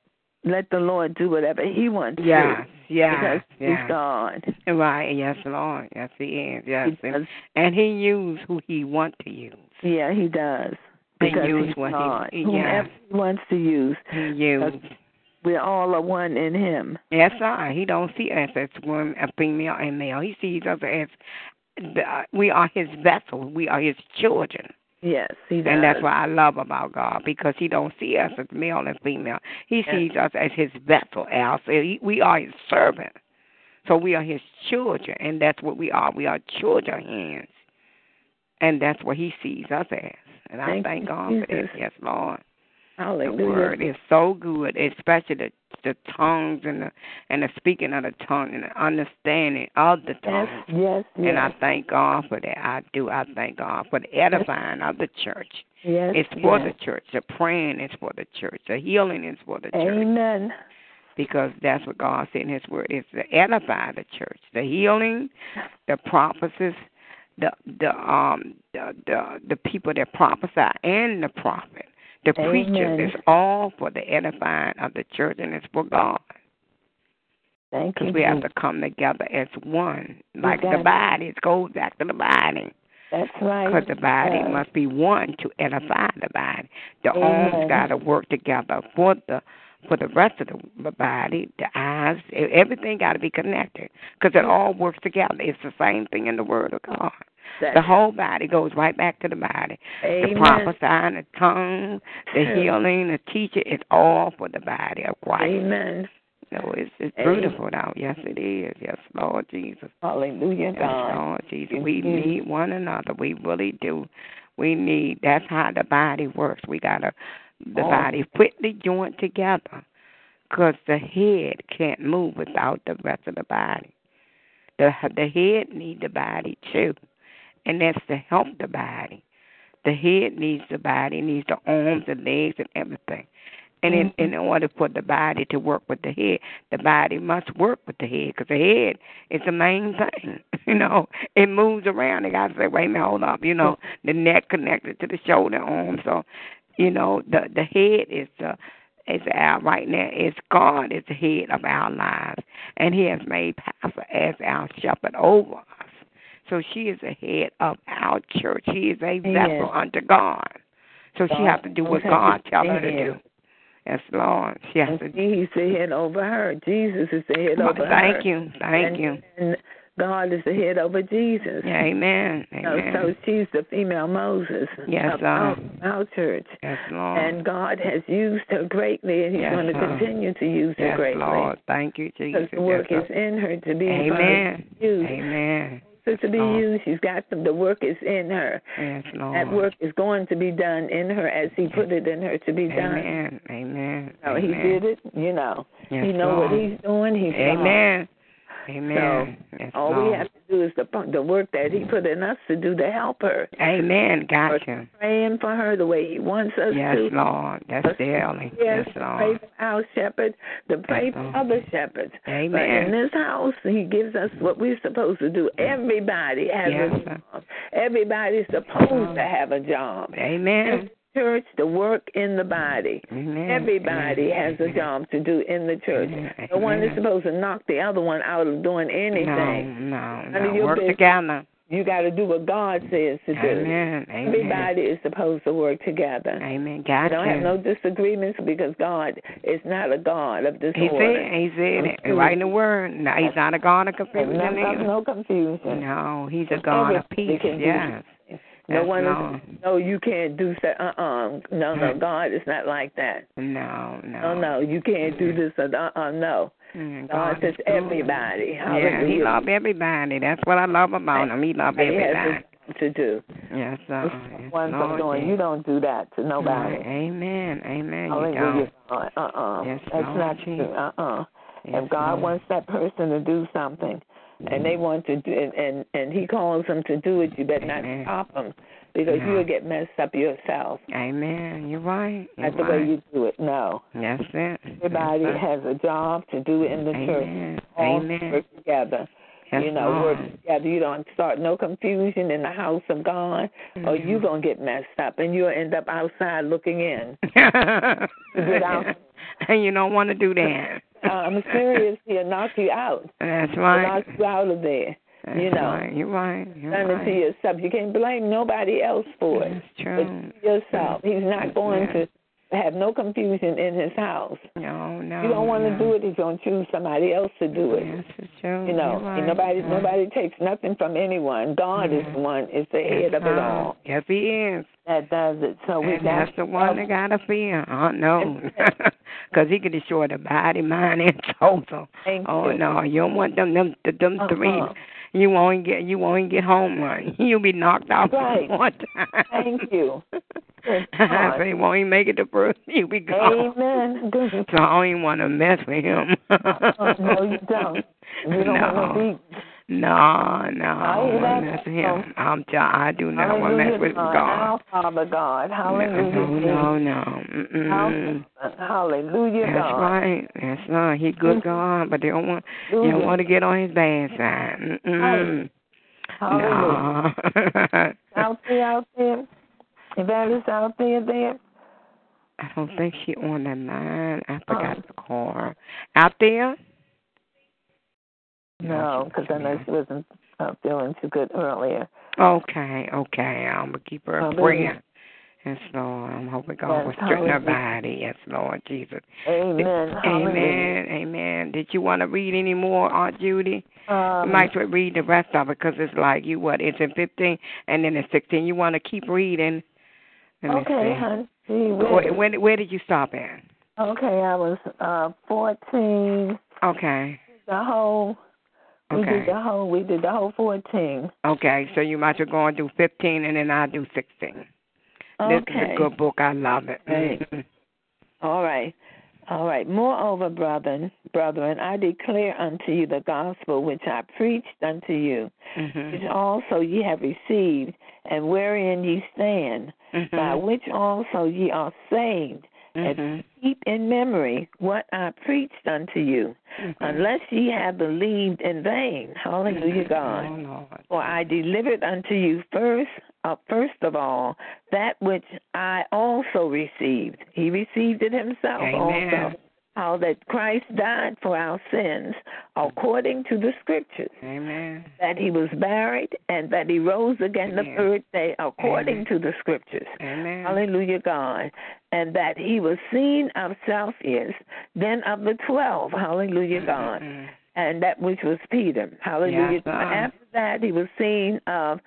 let the Lord do whatever He wants Yes, to. yes, because yes. He's God. Right, yes, Lord. Yes, He is. Yes, He and, and He used who He want to use. Yeah, He does. He Because used He's what he- God. He wants to use, He used. we're all are one in Him. Yes, sir. He don't see us as one, a female and male. He sees us as we are His vessel. We are His children. Yes, He does. And that's what I love about God because He don't see us as male and female. He Yes. sees us as His vessel. Al. So he, we are His servant. So we are His children, and that's what we are. We are children hands, and that's what He sees us as. And I Thank thank God for that. Yes, Lord. The word is so good, especially the the tongues and the and the speaking of the tongue and the understanding of the Yes, tongue. yes, yes. And I thank God for that. I do. I thank God for the edifying of the church. yes, It's for yes. the church. The praying is for the church. The healing is for the church. Amen. Because that's what God said in His Word is to edify the church. The healing, the prophecies, the the um the the, the people that prophesy and the prophet, the Amen. preachers. It's all for the edifying of the church and it's for God. Thank you. Because we have to come together as one, like the body. It goes back to the body. That's right. Because the body Yes. must be one to edify the body. The Amen. arms got to work together for the for the rest of the, body. The eyes, everything got to be connected because it all works together. It's the same thing in the Word of God. The whole body goes right back to the body. The Amen. prophesying, the tongue, the healing, the teaching, it's all for the body of Christ. Amen. No, it's it's Amen. beautiful now. Yes, it is. Yes, Lord Jesus. Hallelujah, Yes, God. Lord Jesus. Yes, We need one another. We really do. We need. That's how the body works. We gotta the Oh. body fitly joint together, because the head can't move without the rest of the body. The the head need the body too, and that's to help the body. The head needs the body, needs the arms, the legs, and everything. And in, Mm-hmm. in order for the body to work with the head, the body must work with the head because the head is the main thing. You know, it moves around. They got to say, wait a minute, hold up. You know, the neck connected to the shoulder, arm. So, you know, the the head is the is our right now. Is God is the head of our lives, and He has made Pastor as our shepherd over us. So she is the head of our church. She is a vessel unto God. So she has to do what God tells her to do. Yes, Lord. She has And to he's the head over her. Jesus is the head over her. Thank you. Thank and, you. And God is the head over Jesus. Yeah, amen. So, Amen. so she's the female Moses Yes, of our, our church. yes, Lord. And God has used her greatly, and He's Yes, going to continue to use her yes, greatly. Lord. Thank you, Jesus. Because the work yes, is in her to be. Amen. used. Amen. So to be Lord. used, she's got them. The work is in her. Yes, Lord. That work is going to be done in her as He put it in her to be done. Amen. Amen. So He did it, you know. Yes, he know Lord. what He's doing. He's God. Amen. Amen. yes, All Lord. we have to do is the the work that He put in us to do to help her. Amen. Gotcha. Praying for her the way He wants us Yes, to. Yes, Lord. That's daily. Yes, Yes, to pray for our shepherd, to pray for other shepherds. But in Amen. this house, he gives us what we're supposed to do. Everybody has Yes, a job. Everybody's supposed to have a job. Amen. Church, the work in the body. Amen. Everybody has a job to do in the church. Amen. No one is supposed to knock the other one out of doing anything. No, no, no. Work business. together. You got to do what God says to do. Amen. Amen. Everybody is supposed to work together. Amen. Gotcha. don't have no disagreements because God is not a God of disagreement. he disorder. said, he said it right in the word. No, he's not a God of confusion of no confusion. No, he's a God of peace. can do No one Lord. is. No, you can't do that. Uh uh No, no. Hmm. God is not like that. No, no. No, no. You can't do this. Uh uh. No. Mm, God is says everybody. Yeah, he love everybody. That's what I love about him. He love everybody. a to do. Yes, sir. Yes, Lord, doing. yes. You don't do that to nobody. Amen. Amen. You don't. Uh uh. Yes, That's Lord not Jesus. true. Uh uh. Yes, if God Lord. wants that person to do something, and they want to do, and and, and He calls them to do it, you better Amen. not stop them, because No. you'll get messed up yourself. Amen. You're right. You're That's the way you do it. No, That's it. everybody sir. has a job to do in the church. Amen. All Amen. work together. Yes, you know, work together. You don't start no confusion in the house of God, or you Mhm. gonna get messed up, and you'll end up outside looking in. And you don't want to do that. I'm serious. He'll knock you out. That's He'll right. knock you out of there. That's you know. right. You're right. You're done right. to yourself. You can't blame nobody else for it. That's true. But yourself. He's not going Yeah. to have no confusion in his house. No, no. you don't want no. to do it, he's going to choose somebody else to do it. Yes, it's true. You know, right. nobody You're nobody takes nothing from anyone. God is the one is the right. head of it all Yes, he is. that does it. So we And got that's the one that got to fear. Oh, no. Because he can destroy the body, mind, and soul. So, oh, you. no. You don't want them, them, them Uh-uh. three. You won't get you won't get home run. You'll be knocked out Right. one time. Thank you. He won't even make it to first. You'll be gone. Amen. Good. So I don't even want to mess with him. Uh, no, you don't. You don't no. want to be No, no, I don't want to mess with him. I'm tell I do not want to mess with God. God. Our Father God. Hallelujah. No, no, no. Mm-mm. Hallelujah, That's God. right. That's right. He good mm-hmm. God, but they don't want you don't want to get on his bad side. Mm-mm. Hallelujah. No. Out there, out there. Evangelist out there, there. I don't think she on the line. I forgot uh-uh. to call her. Out there? No, because I know she wasn't uh, feeling too good earlier. Okay, okay. I'm gonna keep her in Hallelujah. prayer. Yes, Lord. I'm hoping God Yes, will straighten her body. Yes, Lord Jesus. Amen. Amen. Amen. Did you want to read any more, Aunt Judy? Um, you might as well read the rest of it because it's like you what? It's in 15 and then it's 16. You want to keep reading? Let okay, see. hon. Where, where, where did you stop at? Okay, I was uh 14. Okay. The whole. We did the whole. We did the whole 14. Okay, so you might as well go and do 15 and then I'll do 16. Okay. This is a good book. I love it. Right. All right. All right. Moreover, brethren, brethren, I declare unto you the gospel which I preached unto you, Mhm. which also ye have received, and wherein ye stand, by Mhm. which also ye are saved, and Mm-hmm. keep in memory what I preached unto you, Mm-hmm. unless ye have believed in vain. Hallelujah, God. Oh, For I delivered unto you first, uh, first of all, that which I also received. He received it himself Amen. also. How that Christ died for our sins according to the scriptures, Amen. that he was buried, and that he rose again the third day according Amen. to the scriptures. Amen. Hallelujah, God. And that he was seen of Cephas, then of the twelve. Hallelujah, God Mhm. and that which was Peter. Hallelujah. Yes. After that, he was seen of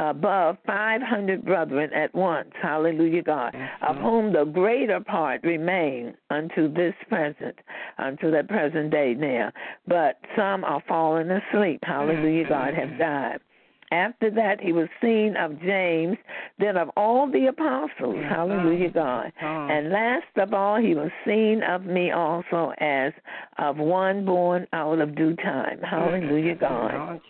above 500 brethren at once. Hallelujah, God. Of whom the greater part remain unto this present, unto the present day now. But some are fallen asleep. Hallelujah, God, have died. After that, he was seen of James, then of all the apostles. Yes, Hallelujah, sir. God. And last of all, he was seen of me also as of one born out of due time. Hallelujah, God.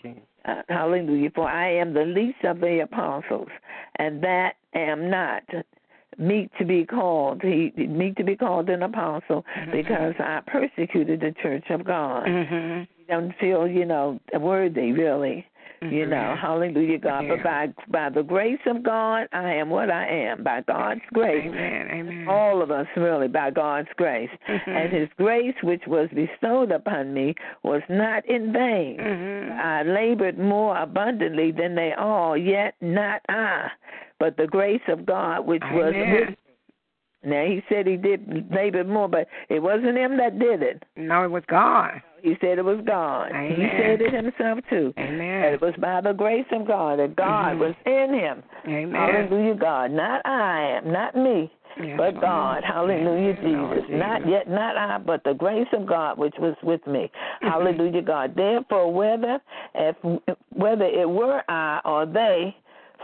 Uh, hallelujah. For I am the least of the apostles, and that am not meet to be called. He meet to be called an apostle because I persecuted the church of God. Mhm. Don't feel, you know, worthy really. You know, Mhm. hallelujah, God. But by by the grace of God, I am what I am. By God's grace, Amen. Amen. all of us really by God's grace. Mhm. And his grace which was bestowed upon me was not in vain. Mhm. I labored more abundantly than they all, yet not I, but the grace of God which was with now he said he did labor more, but it wasn't him that did it. No, it was God. He said it was God. He said it himself too. Amen. it was by the grace of God that God Mhm. was in him. Amen. Hallelujah, God. Not I am, not me, Yes, but Lord. God. Hallelujah, Yes, Lord Jesus. Not yet, not I, but the grace of God which was with me. Hallelujah, God. Therefore, whether if whether it were I or they,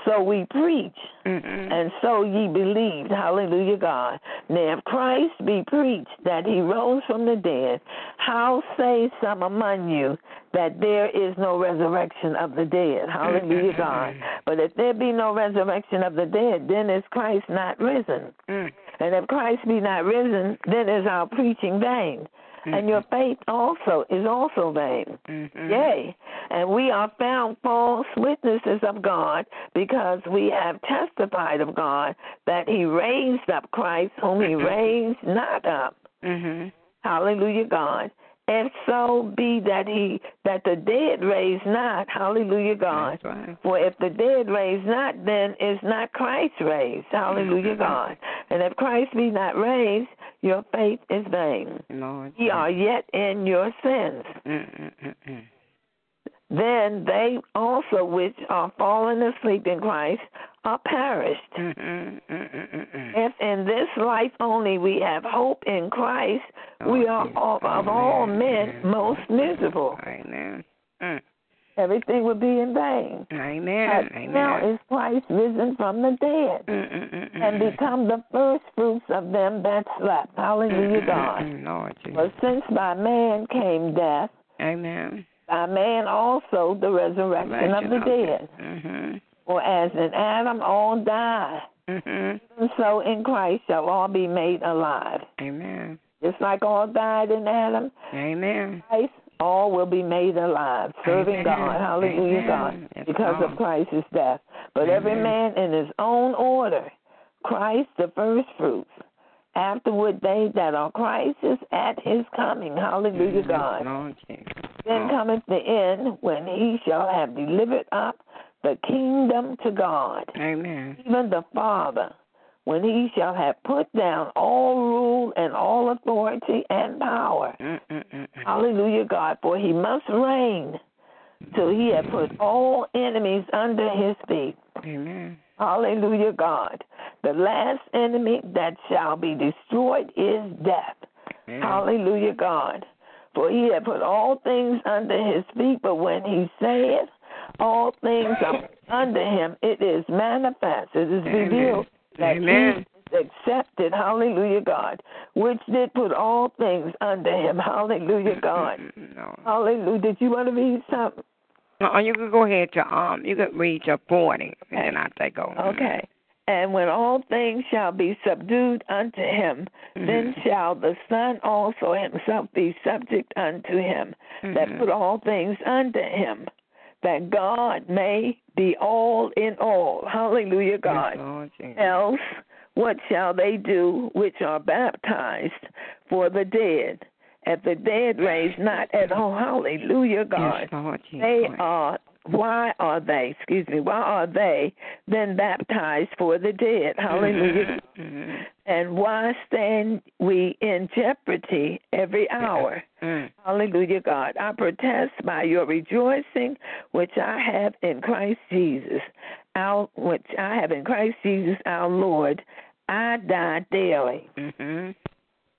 so we preach, Mhm. and so ye believed. Hallelujah, God. Now, if Christ be preached that he rose from the dead, how say some among you that there is no resurrection of the dead? Hallelujah, God. But if there be no resurrection of the dead, then is Christ not risen. Mm. And if Christ be not risen, then is our preaching vain. And your faith also is also vain. Mhm. Yea, and we are found false witnesses of God because we have testified of God that He raised up Christ, whom He raised not up. Mhm. Hallelujah, God. If so be that He that the dead raised not, Hallelujah, God. Right. For if the dead raise not, then is not Christ raised. Hallelujah, God. And if Christ be not raised, your faith is vain. Lord. Ye are yet in your sins. Then they also which are fallen asleep in Christ are perished. If in this life only we have hope in Christ, we are oh, of, of all men most miserable. Amen. Mm. Everything would be in vain. Amen. But now Amen. is Christ risen from the dead Mm-mm-mm-mm. and mm. become the first fruits of them that slept. Hallelujah, mm, mm, God. Lord For since by man came death, Amen. by man also the resurrection of the dead. Mhm. For as in Adam all die, Mhm. so in Christ shall all be made alive. Amen. Just like all died in Adam, Amen. Christ, all will be made alive, serving Amen. God. Hallelujah, Amen. God, because of Christ's death. But every man in his own order. Christ the first fruits. Afterward, they that are Christ's at his coming. Hallelujah, Yes, God. Jesus. Then cometh the end when he shall have delivered up the kingdom to God. Amen. even the Father, when he shall have put down all rule and all authority and power. Mm-mm-mm-mm. Hallelujah, God, for he must reign till he have put all enemies under his feet. Amen. Hallelujah, God. The last enemy that shall be destroyed is death. Amen. Hallelujah, God. For he had put all things under his feet, but when he saith, all things are under him, it is manifest, it is revealed that Amen. he accepted, hallelujah, God, which did put all things under him, hallelujah, God. No. Hallelujah. Did you want to read something? No, you can go ahead to um. You can read your forty, and then I take over. Okay. And when all things shall be subdued unto him, mm-hmm. then shall the Son also himself be subject unto him mm-hmm. that put all things under him, that God may be all in all. Hallelujah, God. Yes, Else, what shall they do which are baptized for the dead? If the dead raise not at all, hallelujah, God. Yes, Lord, they are why are they, excuse me, why are they then baptized for the dead? Hallelujah. Mm-hmm. And why stand we in jeopardy every hour? Mm-hmm. Hallelujah, God. I protest by your rejoicing, which I have in Christ Jesus, our, which I have in Christ Jesus our Lord. I die daily. Mm-hmm.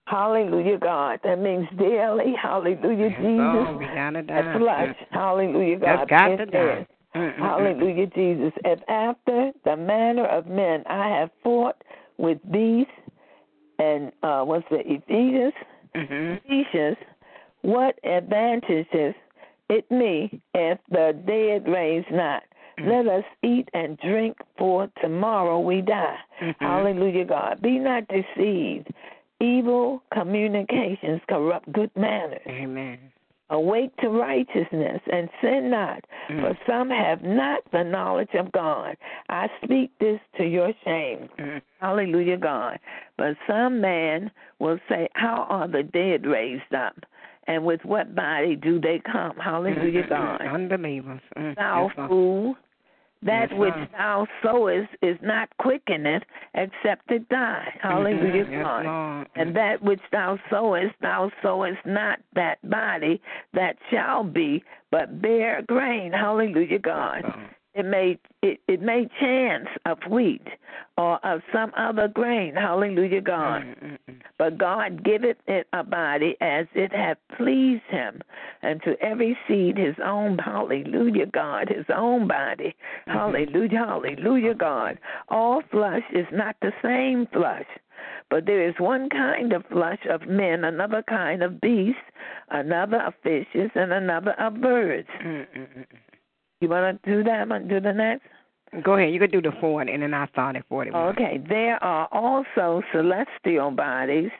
Hallelujah, God. That means daily. Hallelujah, Yes, Jesus. Lord, we gotta. That flesh. Hallelujah, God. That's got to die. Mm-mm-mm. Hallelujah, Jesus. If after the manner of men I have fought with these and uh what's the Ephesians, Mhm. Ephesians, what advantages it me if the dead raise not? Mm. Let us eat and drink, for tomorrow we die. Mhm. Hallelujah, God. Be not deceived. Evil communications corrupt good manners. Amen. Awake to righteousness and sin not, Mm. for some have not the knowledge of God. I speak this to your shame. Mm. Hallelujah, God. But some man will say, How are the dead raised up? And with what body do they come? Hallelujah, God. Unbelievers. Mm. Thou Yes, fool, that Yes, which thou sowest is not quickeneth, except it die. Hallelujah. Yes, God. Lord. And that which thou sowest, thou sowest not that body that shall be, but bare grain. Hallelujah, God. Mm. It may it, it may chance of wheat or of some other grain. Hallelujah, God. Mm-mm-mm. But God giveth it a body as it hath pleased him, and to every seed his own hallelujah, God, his own body. Mm-hmm. Hallelujah, hallelujah, God. All flesh is not the same flesh. But there is one kind of flesh of men, another kind of beasts, another of fishes, and another of birds. Mm-mm-mm. You want to do that? I'm going to do the next? Go ahead. You could do the 40, and then I start at 41. Okay, there are also celestial bodies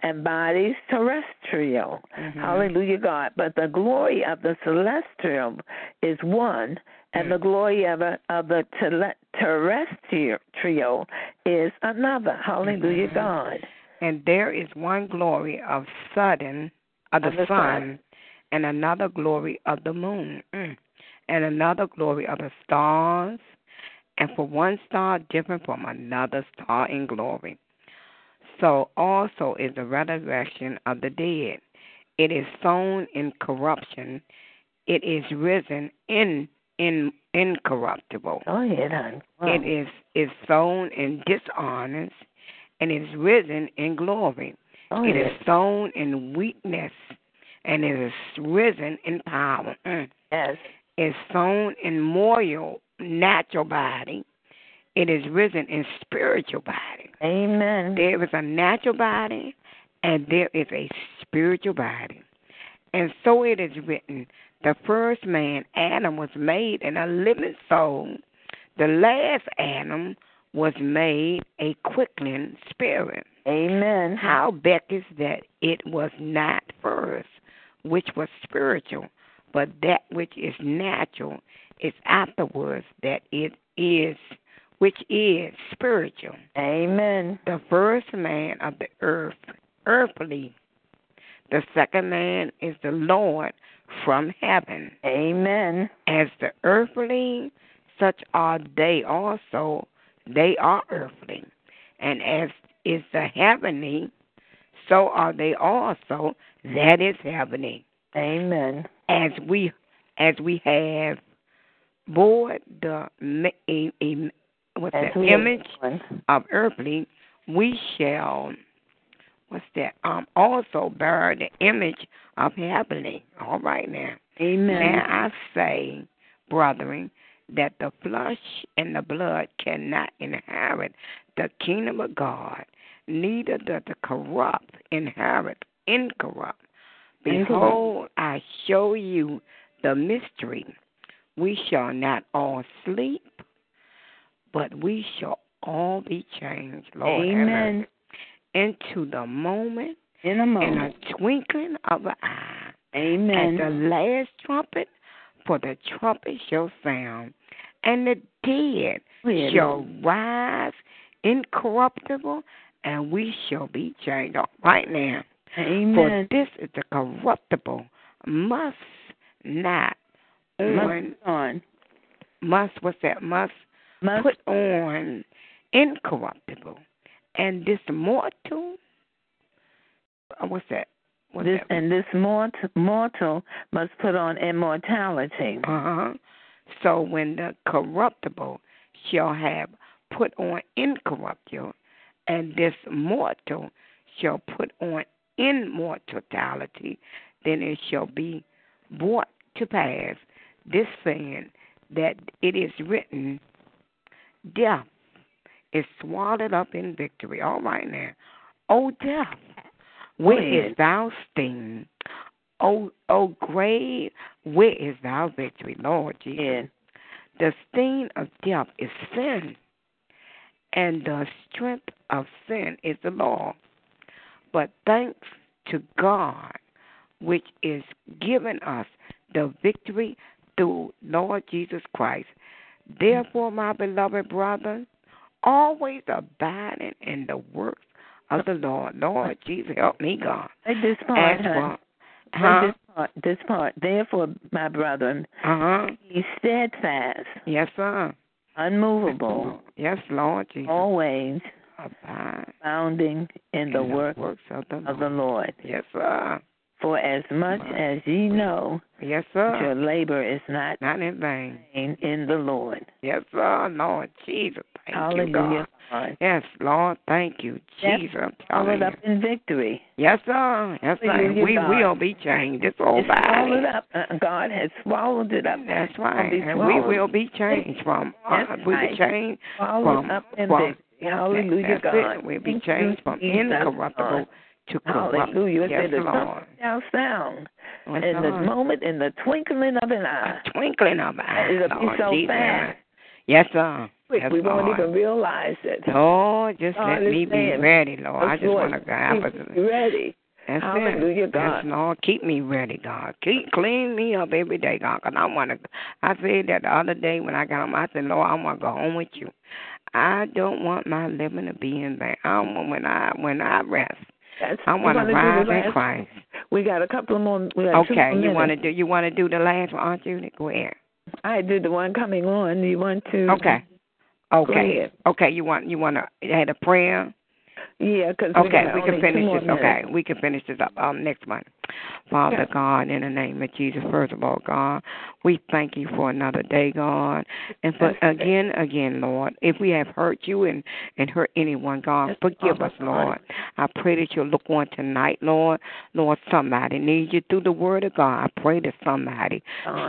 and bodies terrestrial. Mhm. Hallelujah, God. But the glory of the celestial is one, and the glory of, a, of the tele- terrestrial is another. Hallelujah, Mhm. God. And there is one glory of sudden of the, Of the sun, sun. and another glory of the moon, mm. And another glory of the stars, and for one star different from another star in glory. So also is the resurrection of the dead. It is sown in corruption, it is risen in in incorruptible. Go ahead, hon. It is is sown in dishonest, and is risen in glory. Go It ahead. is sown in weakness, and it is risen in power. Mm. Yes. It's sown in moral, natural body. It is risen in spiritual body. Amen. There is a natural body, and there is a spiritual body. And so it is written the first man, Adam, was made in a living soul. The last Adam was made a quickening spirit. Amen. How Beckes that it was not first, which was spiritual, but that which is natural is afterwards that it is, which is spiritual. Amen. The first man of the earth, earthly. The second man is the Lord from heaven. Amen. As the earthly, such are they also. They are earthly. And as is the heavenly, so are they also. That is heavenly. Amen. As we, as we have bore the a, a, what's that image of earthly, we shall what's that? Um also bear the image of heavenly. All right now. Amen. Now I say, brethren, that the flesh and the blood cannot inherit the kingdom of God, neither does the corrupt inherit incorrupt. Behold, I show you the mystery. We shall not all sleep, but we shall all be changed, Lord. Amen. Into the moment, in a moment, in a twinkling of an eye. Amen. At the last trumpet, for the trumpet shall sound, and the dead yeah, shall rise incorruptible, and we shall be changed right now. Amen. For this is the corruptible must not must on must what's that must, must put on incorruptible, and this mortal uh, what's that? What's this that? and this mortal, mortal must put on immortality. Uh huh. So when the corruptible shall have put on incorruptible, and this mortal shall put on immortality, then it shall be brought to pass this saying that it is written, Death is swallowed up in victory. All right now. O death, where is thou sting? O, o grave, where is thou victory, Lord Jesus? Yeah. The sting of death is sin, and the strength of sin is the law. But thanks to God, which is given us the victory through Lord Jesus Christ. Therefore, my beloved brother, always abiding in the works of the Lord. Lord Jesus, help me, God. this part, for, huh? This part, this part. Therefore, my brethren, uh-huh. be steadfast. Yes, sir. Unmovable. Yes, Lord Jesus. Always abounding in, in the, the work works of the, of the Lord. Yes, sir. For as much as ye know, yes, sir, your labor is not not in vain in the Lord. Yes, sir, Lord Jesus. Thank Hallelujah. you, God. God. Yes, Lord, thank you, Jesus. Yes, swallowed up in victory. Yes, sir. Yes, sir. We God. will be changed. It's body. swallowed up. Uh, God has swallowed it up. That's right. And we will be changed from. Uh, That's we'll right. be changed from. up in from victory. Hallelujah, God. It. We'll be changed from incorruptible to corrupt. Hallelujah. Yes, the Lord. shall sound Yes, in the moment, in the twinkling of an eye. A twinkling of an eye. It'll be so Jesus. fast. Yes, sir. Quick, Yes, we won't even realize it. Oh, just let me be ready, Lord. I just want to go. Be ready. That's Hallelujah, it. God. Yes, Lord, keep me ready, God. Keep clean me up every day, God. Cause I want to. I said that the other day when I got home. I said, Lord, I want to go home with you. I don't want my living to be in vain. I want when I when I rest. That's, I want to rise in Christ. We got a couple of more. We got Okay, you want to do you want to do the last one, Aunt Judy? Go ahead. I did the one coming on. You want to? Okay. Okay. Okay. You want you want to had a prayer? Yeah, because Okay, we can finish this. Okay, we can finish this up um, next month. Father. God, in the name of Jesus, first of all, God, we thank you for another day, God, and for again, again, Lord, if we have hurt you and and hurt anyone, God, forgive us. Lord. I pray that you'll look on tonight, Lord. Lord, somebody needs you through the Word of God. I pray that somebody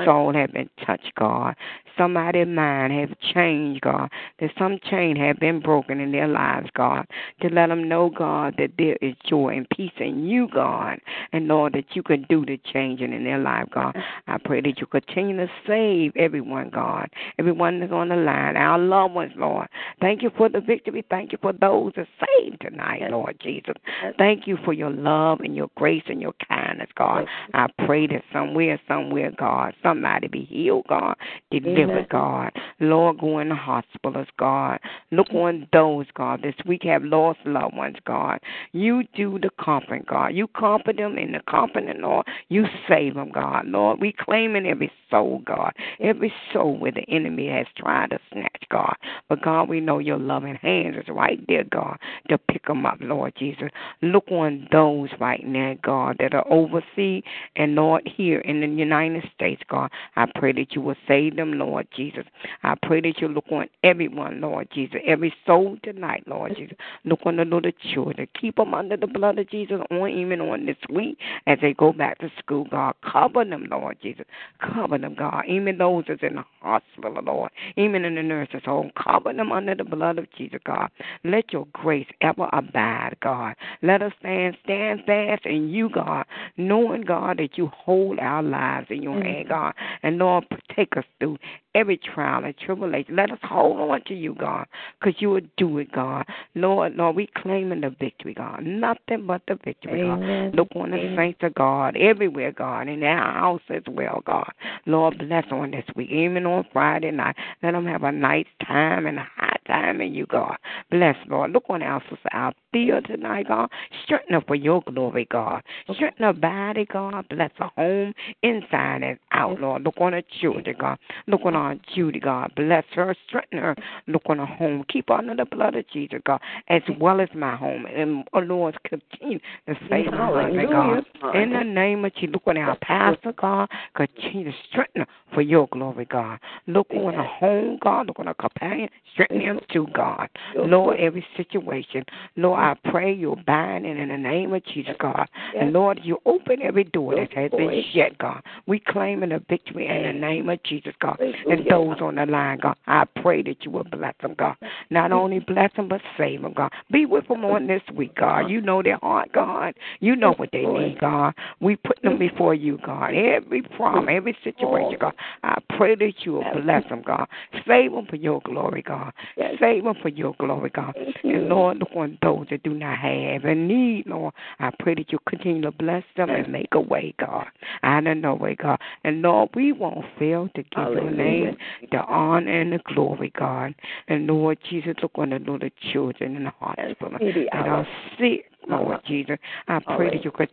soul have been touched, God. Somebody's mind have changed, God. That some chain have been broken in their lives, God. To let them know, God, that there is joy and peace in you, God. And Lord, that you can do the changing in their life, God. I pray that you continue to save everyone, God. Everyone that's on the line, our loved ones, Lord. Thank you for the victory. Thank you for those that saved tonight, Lord Jesus. Thank you for your love and your grace and your kindness, God. I pray that somewhere, somewhere, God, somebody be healed, God, delivered. God. Lord, go in the hospitals, God. Look on those, God, this week have lost loved ones, God. You do the comfort, God. You comfort them in the comforting, Lord. You save them, God. Lord, we claim in every soul, God, every soul where the enemy has tried to snatch, God. But God, we know your loving hands is right there, God, to pick them up, Lord Jesus. Look on those right now, God, that are overseas and Lord here in the United States, God. I pray that you will save them, Lord Jesus. I pray that you look on everyone, Lord Jesus, every soul tonight, Lord Jesus. Look on the little children. Keep them under the blood of Jesus on even on this week as they go back to school, God. Cover them, Lord Jesus. Cover them, God. Even those that's in the hospital, Lord. Even in the nurse's home. Cover them under the blood of Jesus, God. Let your grace ever abide, God. Let us stand, stand fast in you, God, knowing, God, that you hold our lives in your hand, mm-hmm. God. And Lord, take us through every trial and tribulation. Let us hold on to you, God, because you will do it, God. Lord, Lord, we claiming the victory, God. Nothing but the victory, Amen. God. Look on the Amen. Saints of God everywhere, God, in our house as well, God. Lord, bless on this week, even on Friday night. Let them have a nice time and a high time in you, God. Bless, Lord. Look on our sister Althea tonight, God. Strengthen her for your glory, God. Strengthen her body, God. Bless her home inside and out, Lord. Look on her children, God. Look on our Judy, God. Bless her. Strengthen her. Look on her home. Keep her under the blood of Jesus, God, as well as my home. And, oh, Lord, continue to save my husband, God. In the name of Jesus, look on our pastor, God. Continue to strengthen her for your glory, God. Look on her home, God. Look on her companion. Strengthen him too, God. Lord, every situation. Lord, I pray you'll bind it in the name of Jesus, God. And Lord, you open every door that has been shut, God. We claim a victory in the name of Jesus, God. And those on the line, God, I pray that you will bless them, God. Not only bless them, but save them, God. Be with them on this week, God. You know their heart, God. You know what they need, God. We put them before you, God. Every problem, every situation, God. I pray that you will bless them, God. Save them for your glory, God. Save them for your glory, God. And Lord, look on those that do not have and need, Lord. I pray that you continue to bless them and make a way, God. I don't know way, God. And Lord, we won't fail to give your name the honor and the glory, God. And Lord Jesus, look on the little children in the hospital that are sick, Lord Jesus. I pray that you could